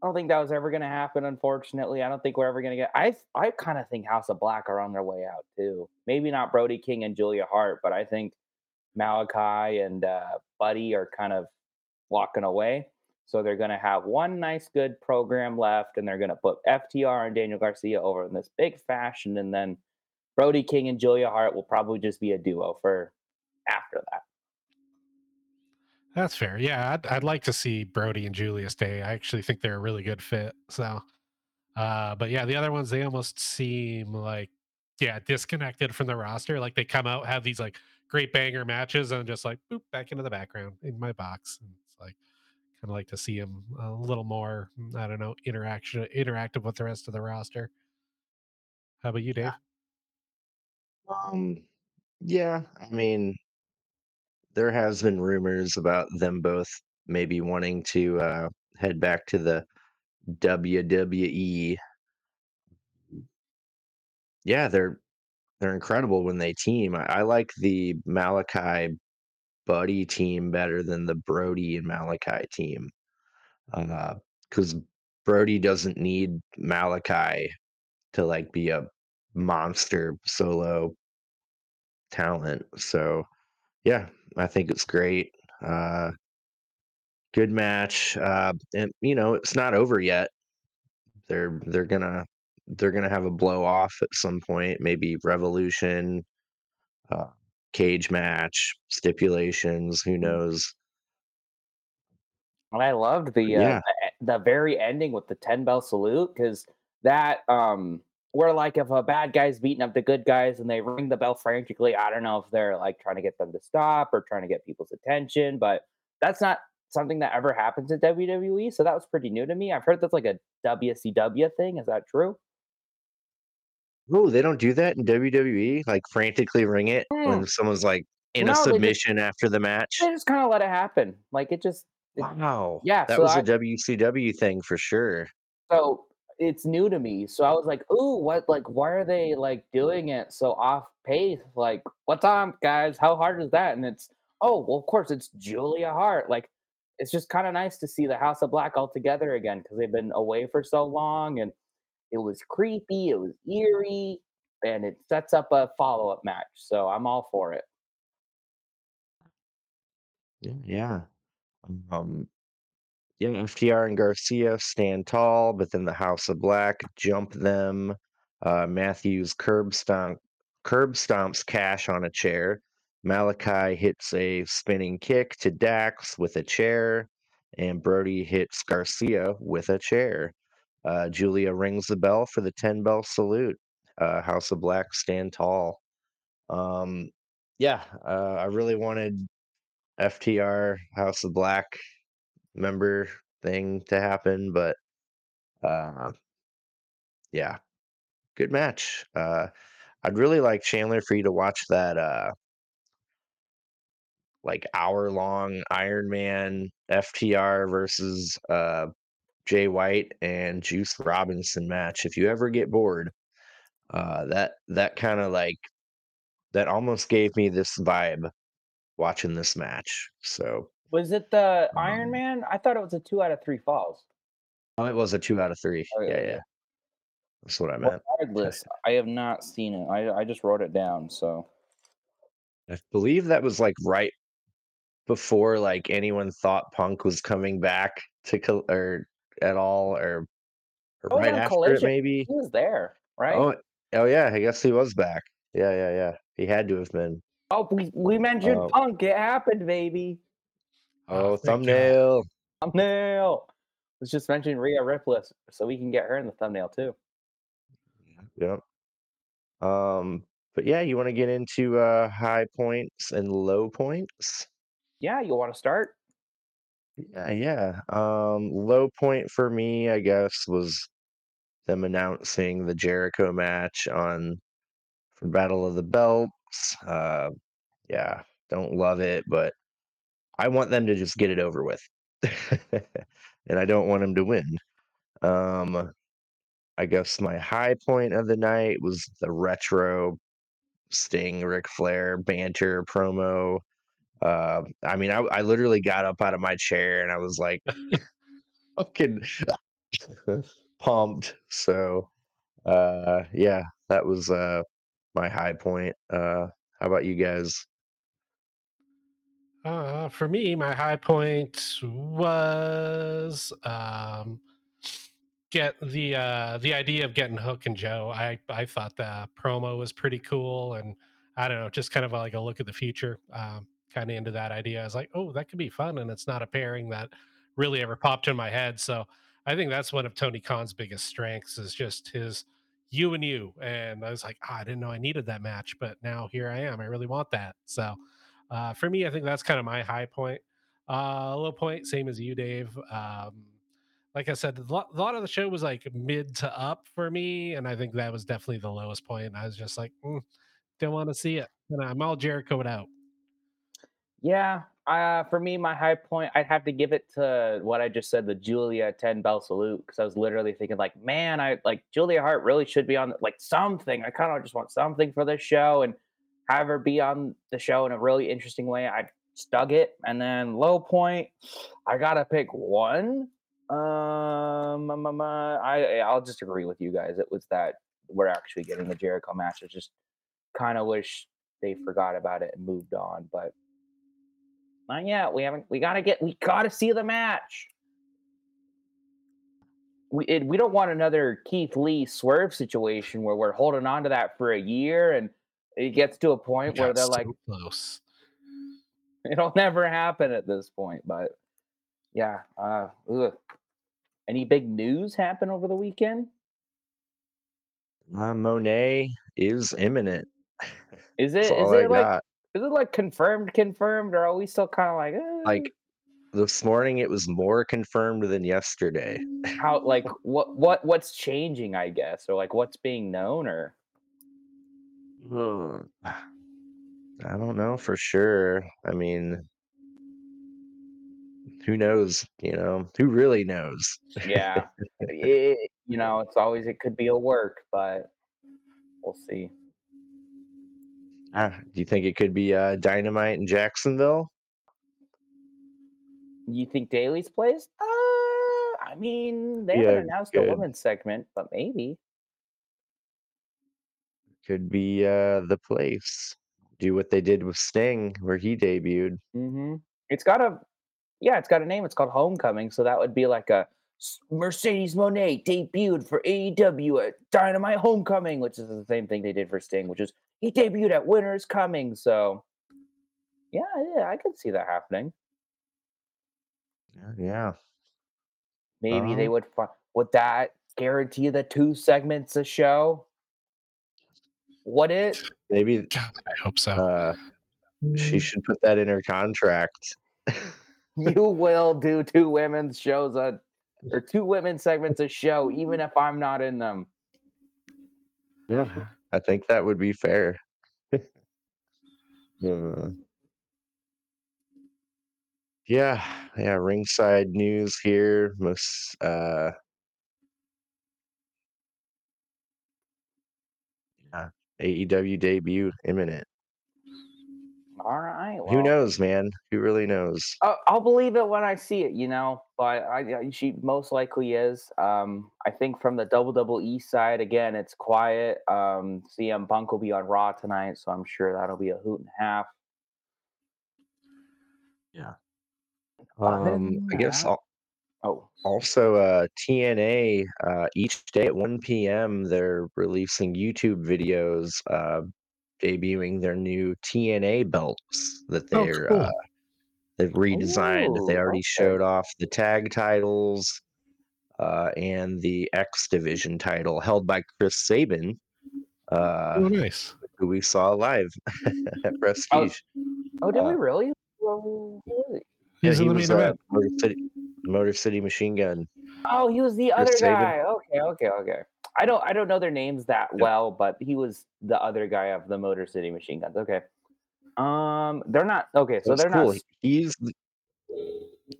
[SPEAKER 3] I don't think that was ever going to happen. Unfortunately, I don't think we're ever going to get. I I kind of think House of Black are on their way out too. Maybe not Brody King and Julia Hart, but I think Malachi and uh, Buddy are kind of walking away. So they're going to have one nice, good program left, and they're going to put FTR and Daniel Garcia over in this big fashion, and then Brody King and Julia Hart will probably just be a duo for after that.
[SPEAKER 2] That's fair. Yeah, I'd, I'd like to see Brody and Julia stay. I actually think they're a really good fit. So, uh, but yeah, the other ones they almost seem like yeah disconnected from the roster. Like they come out have these like great banger matches and just like boop back into the background in my box. And it's like kind of like to see him a little more. Mm, I don't know interaction interactive with the rest of the roster. How about you, Dave?
[SPEAKER 1] Um, yeah, I mean, there has been rumors about them both maybe wanting to uh, head back to the WWE. Yeah, they're they're incredible when they team. I, I like the Malachi Buddy team better than the Brody and Malachi team, Uh, because Brody doesn't need Malachi to like be a monster solo talent. So yeah, I think it's great. Uh, good match. Uh, and you know, it's not over yet. They're they're gonna they're gonna have a blow off at some point, maybe Revolution, uh, cage match, stipulations. Who
[SPEAKER 3] Mm.
[SPEAKER 1] knows?
[SPEAKER 3] And I loved the uh,
[SPEAKER 1] yeah,
[SPEAKER 3] the, e- the very ending with the ten bell salute because that um where like if a bad guy's beating up the good guys and they ring the bell frantically, I don't know if they're like trying to get them to stop or trying to get people's attention, but that's not something that ever happens in WWE. So that was pretty new to me. I've heard that's like a WCW thing. Is that true?
[SPEAKER 1] Oh, they don't do that in WWE. Like frantically ring it
[SPEAKER 3] Mm,
[SPEAKER 1] when someone's like in a
[SPEAKER 3] No, just
[SPEAKER 1] submission after the match.
[SPEAKER 3] they just kind of let it happen. Like it just it,
[SPEAKER 1] Wow,
[SPEAKER 3] yeah.
[SPEAKER 1] that
[SPEAKER 3] So
[SPEAKER 1] was a
[SPEAKER 3] I
[SPEAKER 1] WCW thing for sure.
[SPEAKER 3] So it's new to me. So I was like, "Ooh, what? Like, why are they like doing it so off pace? Like, what's on, guys? How hard is that?" And it's, oh, well, of course, it's Julia Hart. Like, it's just kind of nice to see the House of Black all together again because they've been away for so long, and it was creepy, it was eerie, and it sets up a follow up match. So I'm all for it.
[SPEAKER 1] Yeah, yeah. Um, Yeah, FTR and Garcia stand tall, but then the House of Black jump them. Uh, Matthews curb stomp, curb stomps Cash on a chair. Malachi hits a spinning kick to Dax with a chair, and Brody hits Garcia with a chair. Uh, Julia rings the bell for the 10 bell salute. Uh, House of Black stand tall. Um, yeah, uh, I really wanted FTR House of Black member thing to happen, but uh, yeah, good match. Uh, I'd really like Chandler for you to watch that uh, like hour long Iron Man FTR versus uh, Jay White and Juice Robinson match. If you ever get bored, uh, that that kind of like that almost gave me this vibe watching this match. So
[SPEAKER 3] Was it the Iron
[SPEAKER 1] um,
[SPEAKER 3] Man? I thought it was a two out of three falls.
[SPEAKER 1] oh, it was a two out of three.
[SPEAKER 3] Okay,
[SPEAKER 1] Yeah,
[SPEAKER 3] okay.
[SPEAKER 1] yeah, that's what I meant.
[SPEAKER 3] regardless, I have not seen it. I I just wrote it down. So.
[SPEAKER 1] I believe that was like right before like anyone thought Punk was coming back to or at all or, or
[SPEAKER 3] Oh,
[SPEAKER 1] right
[SPEAKER 3] on
[SPEAKER 1] after it
[SPEAKER 3] Collision,
[SPEAKER 1] maybe.
[SPEAKER 3] he was there, right?
[SPEAKER 1] Oh, oh yeah, I guess he was back. Yeah, yeah, yeah. He had to have been.
[SPEAKER 3] Oh, we, we mentioned Punk. It happened, baby.
[SPEAKER 2] Oh,
[SPEAKER 1] oh,
[SPEAKER 2] thank God.
[SPEAKER 1] thumbnail.
[SPEAKER 3] Thumbnail. Let's just mention Rhea Ripley so we can get her in the thumbnail too.
[SPEAKER 1] Yep. Um, but yeah, you want to get into uh high points and low points?
[SPEAKER 3] Yeah, you want to start?
[SPEAKER 1] Yeah, yeah. Um, low point for me, I guess, was them announcing the Jericho match on for Battle of the Belts. Uh, yeah, don't love it, but I want them to just get it over with. and I don't want them to win. Um, I guess my high point of the night was the retro Sting Ric Flair banter promo. Uh, I mean, I, I literally got up out of my chair and I was like, fucking pumped. So, uh, yeah, that was uh my high point. Uh, how about you guys?
[SPEAKER 2] Uh, for me, my high point was um, get the uh, the idea of getting Hook and Joe. I I thought the promo was pretty cool, and I don't know, just kind of like a look at the future. Um, kind of into that idea. I was like, oh, that could be fun, and it's not a pairing that really ever popped in my head. So I think that's one of Tony Khan's biggest strengths is just his you and you. And I was like, oh, I didn't know I needed that match, but now here I am. I really want that. So uh, for me, I think that's kind of my high point. Uh, low point, same as you, Dave. Um, like I said, a lot, of the show was like mid to up for me, and I think that was definitely the lowest point. I was just like, mm, don't want to see it, and I'm all Jerichoed out.
[SPEAKER 3] Yeah, uh, for me, my high point, I'd have to give it to what I just said, the Julia 10 bell salute, because I was literally thinking, like, man, I like Julia Hart really should be on like something. I kind of just want something for this show and have her be on the show in a really interesting way. I stug it. And then low point, I gotta pick one. Um, um, um, uh, I I'll just agree with you guys. It was that we're actually getting the Jericho match. I just kind of wish they forgot about it and moved on, but not yet. We haven't. We gotta get. We gotta see the match. We it, we don't want another Keith Lee swerve situation where we're holding on to that for a year and it gets to a point where they're
[SPEAKER 2] so
[SPEAKER 3] like,
[SPEAKER 2] close.
[SPEAKER 3] it'll never happen at this point. But yeah. Uh, ugh. Any big news happen over the weekend?
[SPEAKER 1] Uh, Moné is imminent.
[SPEAKER 3] Is
[SPEAKER 1] That's
[SPEAKER 3] it? Is
[SPEAKER 1] all I
[SPEAKER 3] it like?
[SPEAKER 1] got.
[SPEAKER 3] Is it like confirmed? Confirmed? Or are we still kind of like? eh?
[SPEAKER 1] Like this morning, it was more confirmed than yesterday.
[SPEAKER 3] how? Like what? What? What's changing? I guess, or like what's being known, or
[SPEAKER 1] I don't know for sure. I mean, who knows? You know, who really knows?
[SPEAKER 3] yeah, it, you know, it's always it could be a work, but we'll see.
[SPEAKER 1] Ah, do you think it could be uh, Dynamite in Jacksonville?
[SPEAKER 3] You think Daily's Place? Uh, I mean, they
[SPEAKER 1] Yeah,
[SPEAKER 3] haven't announced a women's segment, but maybe.
[SPEAKER 1] Could be uh, the place. Do what they did with Sting, where he debuted.
[SPEAKER 3] hmm It's got a, yeah, it's got a name. It's called Homecoming, so that would be like a Mercedes Moné debuted for AEW at Dynamite Homecoming, which is the same thing they did for Sting, which is he debuted at Winter Is Coming. So, yeah, yeah, I could see that happening.
[SPEAKER 1] Yeah, Yeah.
[SPEAKER 3] Maybe they
[SPEAKER 1] Uh-huh.
[SPEAKER 3] would fi- would that guarantee the two segments a show? Would it?
[SPEAKER 1] Maybe
[SPEAKER 2] God, I hope so.
[SPEAKER 1] uh, she should put that in her contract.
[SPEAKER 3] You will do two women's shows a or two women's segments a show, even if I'm not in them.
[SPEAKER 1] Yeah, I think that would be fair. Uh, yeah, yeah. Ringside news here. Most uh, yeah, AEW debut imminent.
[SPEAKER 3] All right.
[SPEAKER 1] Who knows, man? Who really knows?
[SPEAKER 3] I'll, I'll believe it when I see it, you know. But I, I she most likely is. Um, I think from the double double E side again, it's quiet. Um, CM Punk will be on Raw tonight, so I'm sure that'll be a hoot and a half. Yeah.
[SPEAKER 1] Um, I guess al-
[SPEAKER 3] Oh,
[SPEAKER 1] also uh, TNA uh, each day at 1 p.m. they're releasing YouTube videos uh, debuting their new TNA belts that
[SPEAKER 2] Oh,
[SPEAKER 1] they're
[SPEAKER 2] cool.
[SPEAKER 1] uh, they've redesigned. they already
[SPEAKER 3] okay.
[SPEAKER 1] showed off the tag titles uh, and the X Division title held by Chris Sabin, uh,
[SPEAKER 2] oh, nice.
[SPEAKER 1] who we saw live at Prestige.
[SPEAKER 3] oh, did we
[SPEAKER 1] Uh,
[SPEAKER 3] really? Well, really?
[SPEAKER 1] Yeah,
[SPEAKER 2] He's in
[SPEAKER 1] he
[SPEAKER 2] the
[SPEAKER 1] was
[SPEAKER 2] main
[SPEAKER 1] uh. Motor City, Motor City Machine Gun.
[SPEAKER 3] Oh, he was the
[SPEAKER 1] Chris
[SPEAKER 3] other
[SPEAKER 1] Sabin.
[SPEAKER 3] guy. Okay, okay, okay. I don't I don't know their names that well, but he was the other guy of the Motor City Machine Guns. Okay. Um, they're not okay. So
[SPEAKER 1] That's
[SPEAKER 3] they're
[SPEAKER 1] cool.
[SPEAKER 3] not.
[SPEAKER 1] He's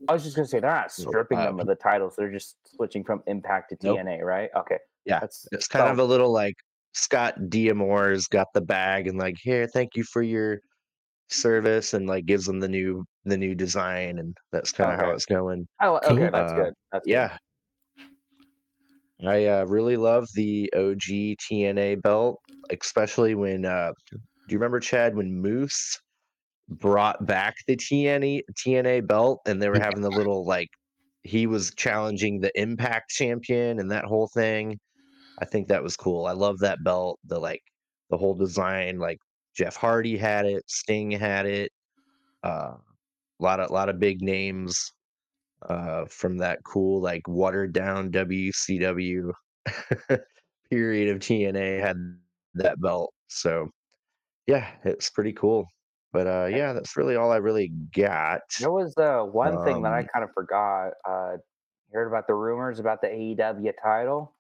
[SPEAKER 3] I was just gonna say they're not
[SPEAKER 1] No,
[SPEAKER 3] stripping
[SPEAKER 1] uh,
[SPEAKER 3] them of the titles. They're just switching from Impact to
[SPEAKER 1] Nope.
[SPEAKER 3] TNA, right? Okay.
[SPEAKER 1] Yeah,
[SPEAKER 3] That's
[SPEAKER 1] It's kind of a little like Scott D'Amore's got the bag and like, here, thank you for your service and like gives them the new the new design, and that's kind of how it's going.
[SPEAKER 3] Oh, okay,
[SPEAKER 2] Cool.
[SPEAKER 3] that's
[SPEAKER 1] Uh,
[SPEAKER 3] good. That's good.
[SPEAKER 1] Yeah, I uh, really love the OG TNA belt, especially when. Uh, do you remember Chad when Moose brought back the TNA TNA belt and they were having the little like he was challenging the Impact champion and that whole thing. I think that was cool. I love that belt. The like the whole design. Like Jeff Hardy had it, Sting had it. Uh, a lot of lot of big names uh, from that cool like watered down WCW period of TNA had that belt. So yeah, it's pretty cool. But uh, yeah, that's really all I really got.
[SPEAKER 3] There was uh, one thing that I
[SPEAKER 1] Um,
[SPEAKER 3] kind of forgot. Uh, heard about the rumors about the AEW title?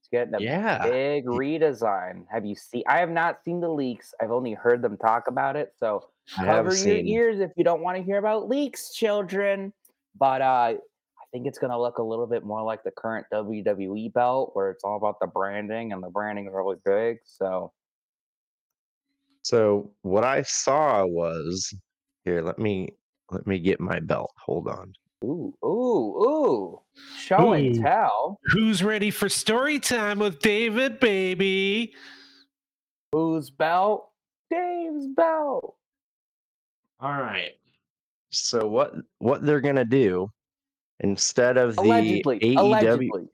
[SPEAKER 3] It's getting a
[SPEAKER 1] Yeah,
[SPEAKER 3] big redesign. Have you seen? I have not seen the leaks. I've only heard them talk about it. So
[SPEAKER 1] I
[SPEAKER 3] cover your
[SPEAKER 1] seen.
[SPEAKER 3] ears if you don't want to hear about leaks, children. But uh, I think it's going to look a little bit more like the current WWE belt, where it's all about the branding, and the branding is really big. So
[SPEAKER 1] So what I saw was here. Let me let me get my belt. Hold on.
[SPEAKER 3] ooh, ooh, ooh, show and tell.
[SPEAKER 2] Who's ready for story time with David, baby?
[SPEAKER 3] Whose belt? Dave's belt.
[SPEAKER 1] All right. So what what they're gonna do instead of the
[SPEAKER 3] Allegedly,
[SPEAKER 1] AEW?
[SPEAKER 3] allegedly.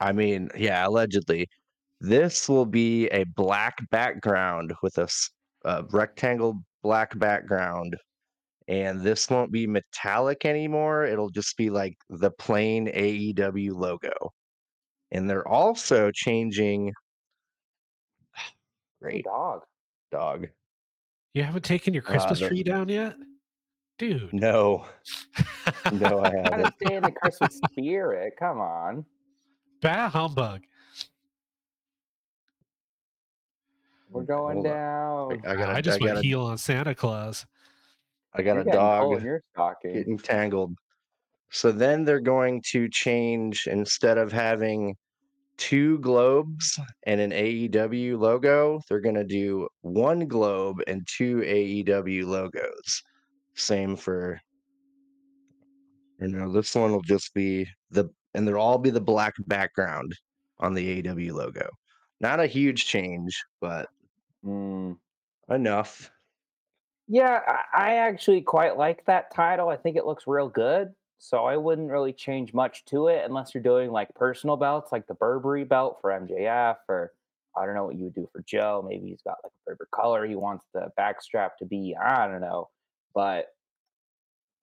[SPEAKER 1] I mean, yeah, allegedly, this will be a black background with a rectangle black background, and this won't be metallic anymore. It'll just be like the plain AEW logo. And they're also changing.
[SPEAKER 3] Ooh,
[SPEAKER 1] Great
[SPEAKER 3] dog.
[SPEAKER 1] dog.
[SPEAKER 2] You haven't taken your
[SPEAKER 1] Uh,
[SPEAKER 2] Christmas
[SPEAKER 1] the-
[SPEAKER 2] tree down yet? Dude.
[SPEAKER 1] No, no, I haven't.
[SPEAKER 3] stay in the Christmas spirit. Come on.
[SPEAKER 2] bah humbug.
[SPEAKER 3] We're going
[SPEAKER 1] Hold on.
[SPEAKER 3] down.
[SPEAKER 1] I got
[SPEAKER 2] I
[SPEAKER 1] a,
[SPEAKER 2] just
[SPEAKER 1] I
[SPEAKER 2] went
[SPEAKER 1] got a,
[SPEAKER 2] heel on Santa Claus.
[SPEAKER 1] I got
[SPEAKER 3] You're
[SPEAKER 1] a dog
[SPEAKER 3] in your stocking.
[SPEAKER 1] getting tangled. So then they're going to change instead of having two globes and an AEW logo, they're going to do one globe and two AEW logos. Same for, you know, this one will just be the, and they'll all be the black background on the AW logo. Not a huge change, but
[SPEAKER 3] Mm.
[SPEAKER 1] enough.
[SPEAKER 3] Yeah, I, actually quite like that title. I think it looks real good. So I wouldn't really change much to it unless you're doing like personal belts, like the Burberry belt for MJF, or I don't know what you would do for Joe. Maybe he's got like a favorite color he wants the backstrap to be. I don't know. But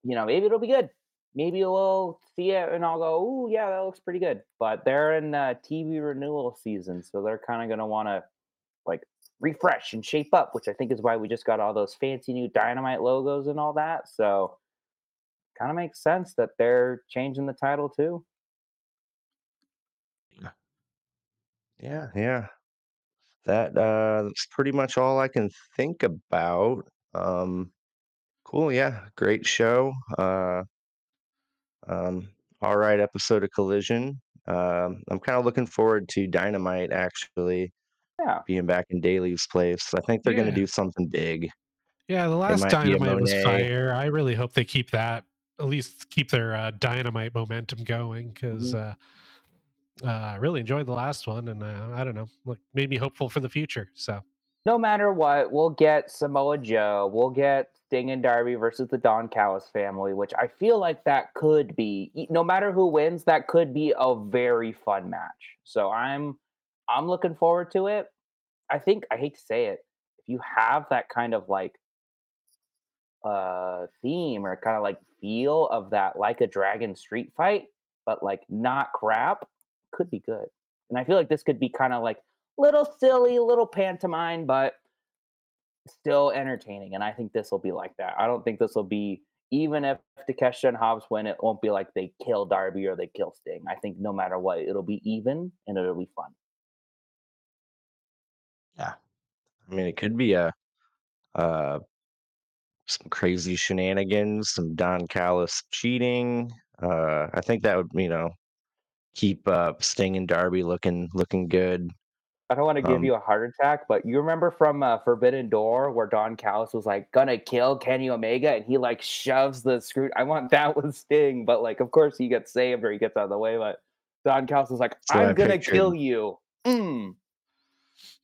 [SPEAKER 3] you know, maybe it'll be good. Maybe we'll see it and I'll go, oh yeah, that looks pretty good." But they're in uh, TV renewal season, so they're kind of going to want to like refresh and shape up, which I think is why we just got all those fancy new dynamite logos and all that. So, kind of makes sense that they're changing the title too.
[SPEAKER 1] Yeah, yeah. That uh that's pretty much all I can think about. Um cool, yeah. Great show. Uh um all right episode of Collision. Um I'm kind of looking forward to Dynamite actually
[SPEAKER 3] Yeah,
[SPEAKER 1] being back in Daily's place. I think they're going to
[SPEAKER 2] Yeah.
[SPEAKER 1] do something big.
[SPEAKER 2] Yeah, the last
[SPEAKER 1] might be a
[SPEAKER 2] dynamite was
[SPEAKER 1] Moné.
[SPEAKER 2] fire. I really hope they keep that, at least keep their uh, dynamite momentum going because uh, uh, I really enjoyed the last one, and uh, I don't know, look, made me hopeful for the future. So
[SPEAKER 3] no matter what, we'll get Samoa Joe, we'll get Sting and Darby versus the Don Callis family, which I feel like that could be, no matter who wins, that could be a very fun match. So I'm, I'm looking forward to it. I think I hate to say it, if you have that kind of like uh theme or kind of like feel of that like a dragon street fight, but like not crap, could be good. And I feel like this could be kind of like little silly, little pantomime, but still entertaining. And I think this will be like that. I don't think this will be even if Takeshita and Hobbs win, it won't be like they kill Darby or they kill Sting. I think no matter what, it'll be even and it'll be fun.
[SPEAKER 1] Yeah, I mean, it could be a uh some crazy shenanigans, some Don Callis cheating. Uh I think that would, you know, keep uh Sting and Darby looking looking good.
[SPEAKER 3] I don't want to give
[SPEAKER 1] Um,
[SPEAKER 3] you a heart attack, but you remember from uh, Forbidden Door where Don Callis was like gonna kill Kenny Omega and he like shoves the screw. I want that with Sting, but like of course he gets saved or he gets out of the way. But Don Callis was like,
[SPEAKER 1] I
[SPEAKER 3] "I'm gonna
[SPEAKER 1] pictured-
[SPEAKER 3] kill you." Mm.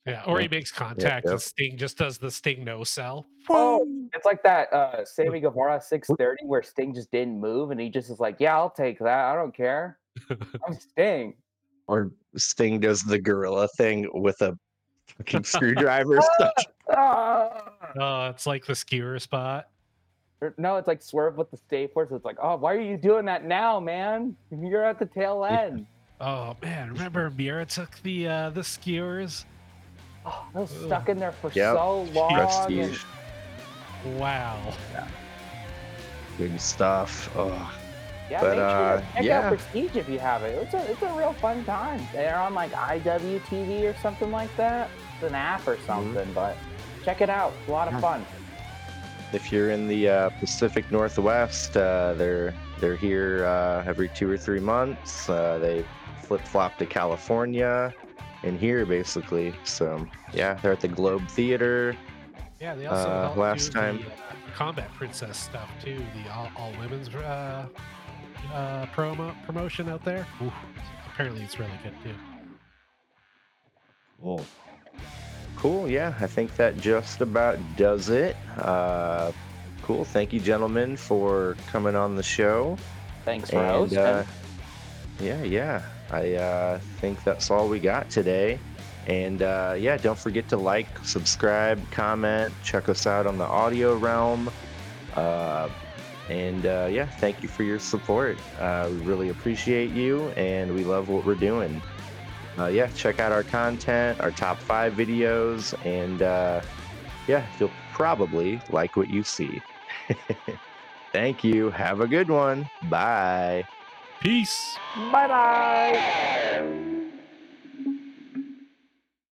[SPEAKER 2] Yeah, or he makes contact
[SPEAKER 1] yep.
[SPEAKER 2] and Sting just does the Sting no sell.
[SPEAKER 3] Oh, it's like that uh, Sammy Guevara 630 where Sting just didn't move and he just is like, "Yeah, I'll take that. I don't care. I'm Sting."
[SPEAKER 1] Or Sting does the gorilla thing with a fucking screwdriver. stuck.
[SPEAKER 3] Ah!
[SPEAKER 2] Oh, it's like the skewer spot.
[SPEAKER 3] Or- No, it's like swerve with the staplers. It's like, oh, why are you doing that now, man? You're at the tail end.
[SPEAKER 2] Oh man, remember Mira took the uh the skewers?
[SPEAKER 3] Oh, I was stuck in there for
[SPEAKER 1] Yep.
[SPEAKER 3] so long. and-
[SPEAKER 1] Prestige.
[SPEAKER 2] Wow.
[SPEAKER 1] Good stuff. Oh,
[SPEAKER 3] yeah,
[SPEAKER 1] But,
[SPEAKER 3] make sure
[SPEAKER 1] uh,
[SPEAKER 3] to check
[SPEAKER 1] yeah.
[SPEAKER 3] out Prestige if you have it. It's a, it's a real fun time. They're on like IWTV or something like that. It's an app
[SPEAKER 1] Mm-hmm.
[SPEAKER 3] or something, but check it out. It's a lot of fun.
[SPEAKER 1] if you're in the uh, Pacific Northwest, uh, they're they're here uh, every two or three months. Uh, they flip flop to California and here basically. So yeah, they're at the Globe Theater.
[SPEAKER 2] Yeah, they also
[SPEAKER 1] Uh, last
[SPEAKER 2] do
[SPEAKER 1] time-
[SPEAKER 2] the, uh, combat princess stuff too. The all, all women's uh, promo promotion out there. Ooh, apparently, it's really good too.
[SPEAKER 1] Cool. Cool. Yeah, I think that just about does it. Uh, cool. Thank you, gentlemen, for coming on the show.
[SPEAKER 3] Thanks for
[SPEAKER 1] And
[SPEAKER 3] hosting.
[SPEAKER 1] uh, yeah, yeah, I uh, think that's all we got today. And uh, yeah, don't forget to like, subscribe, comment, check us out on the audio realm. Uh, and uh, yeah, thank you for your support. Uh, we really appreciate you, and we love what we're doing. Uh, yeah, check out our content, our top five videos, and uh, yeah, you'll probably like what you see. Thank you. Have a good one. Bye.
[SPEAKER 2] Peace.
[SPEAKER 3] Bye bye.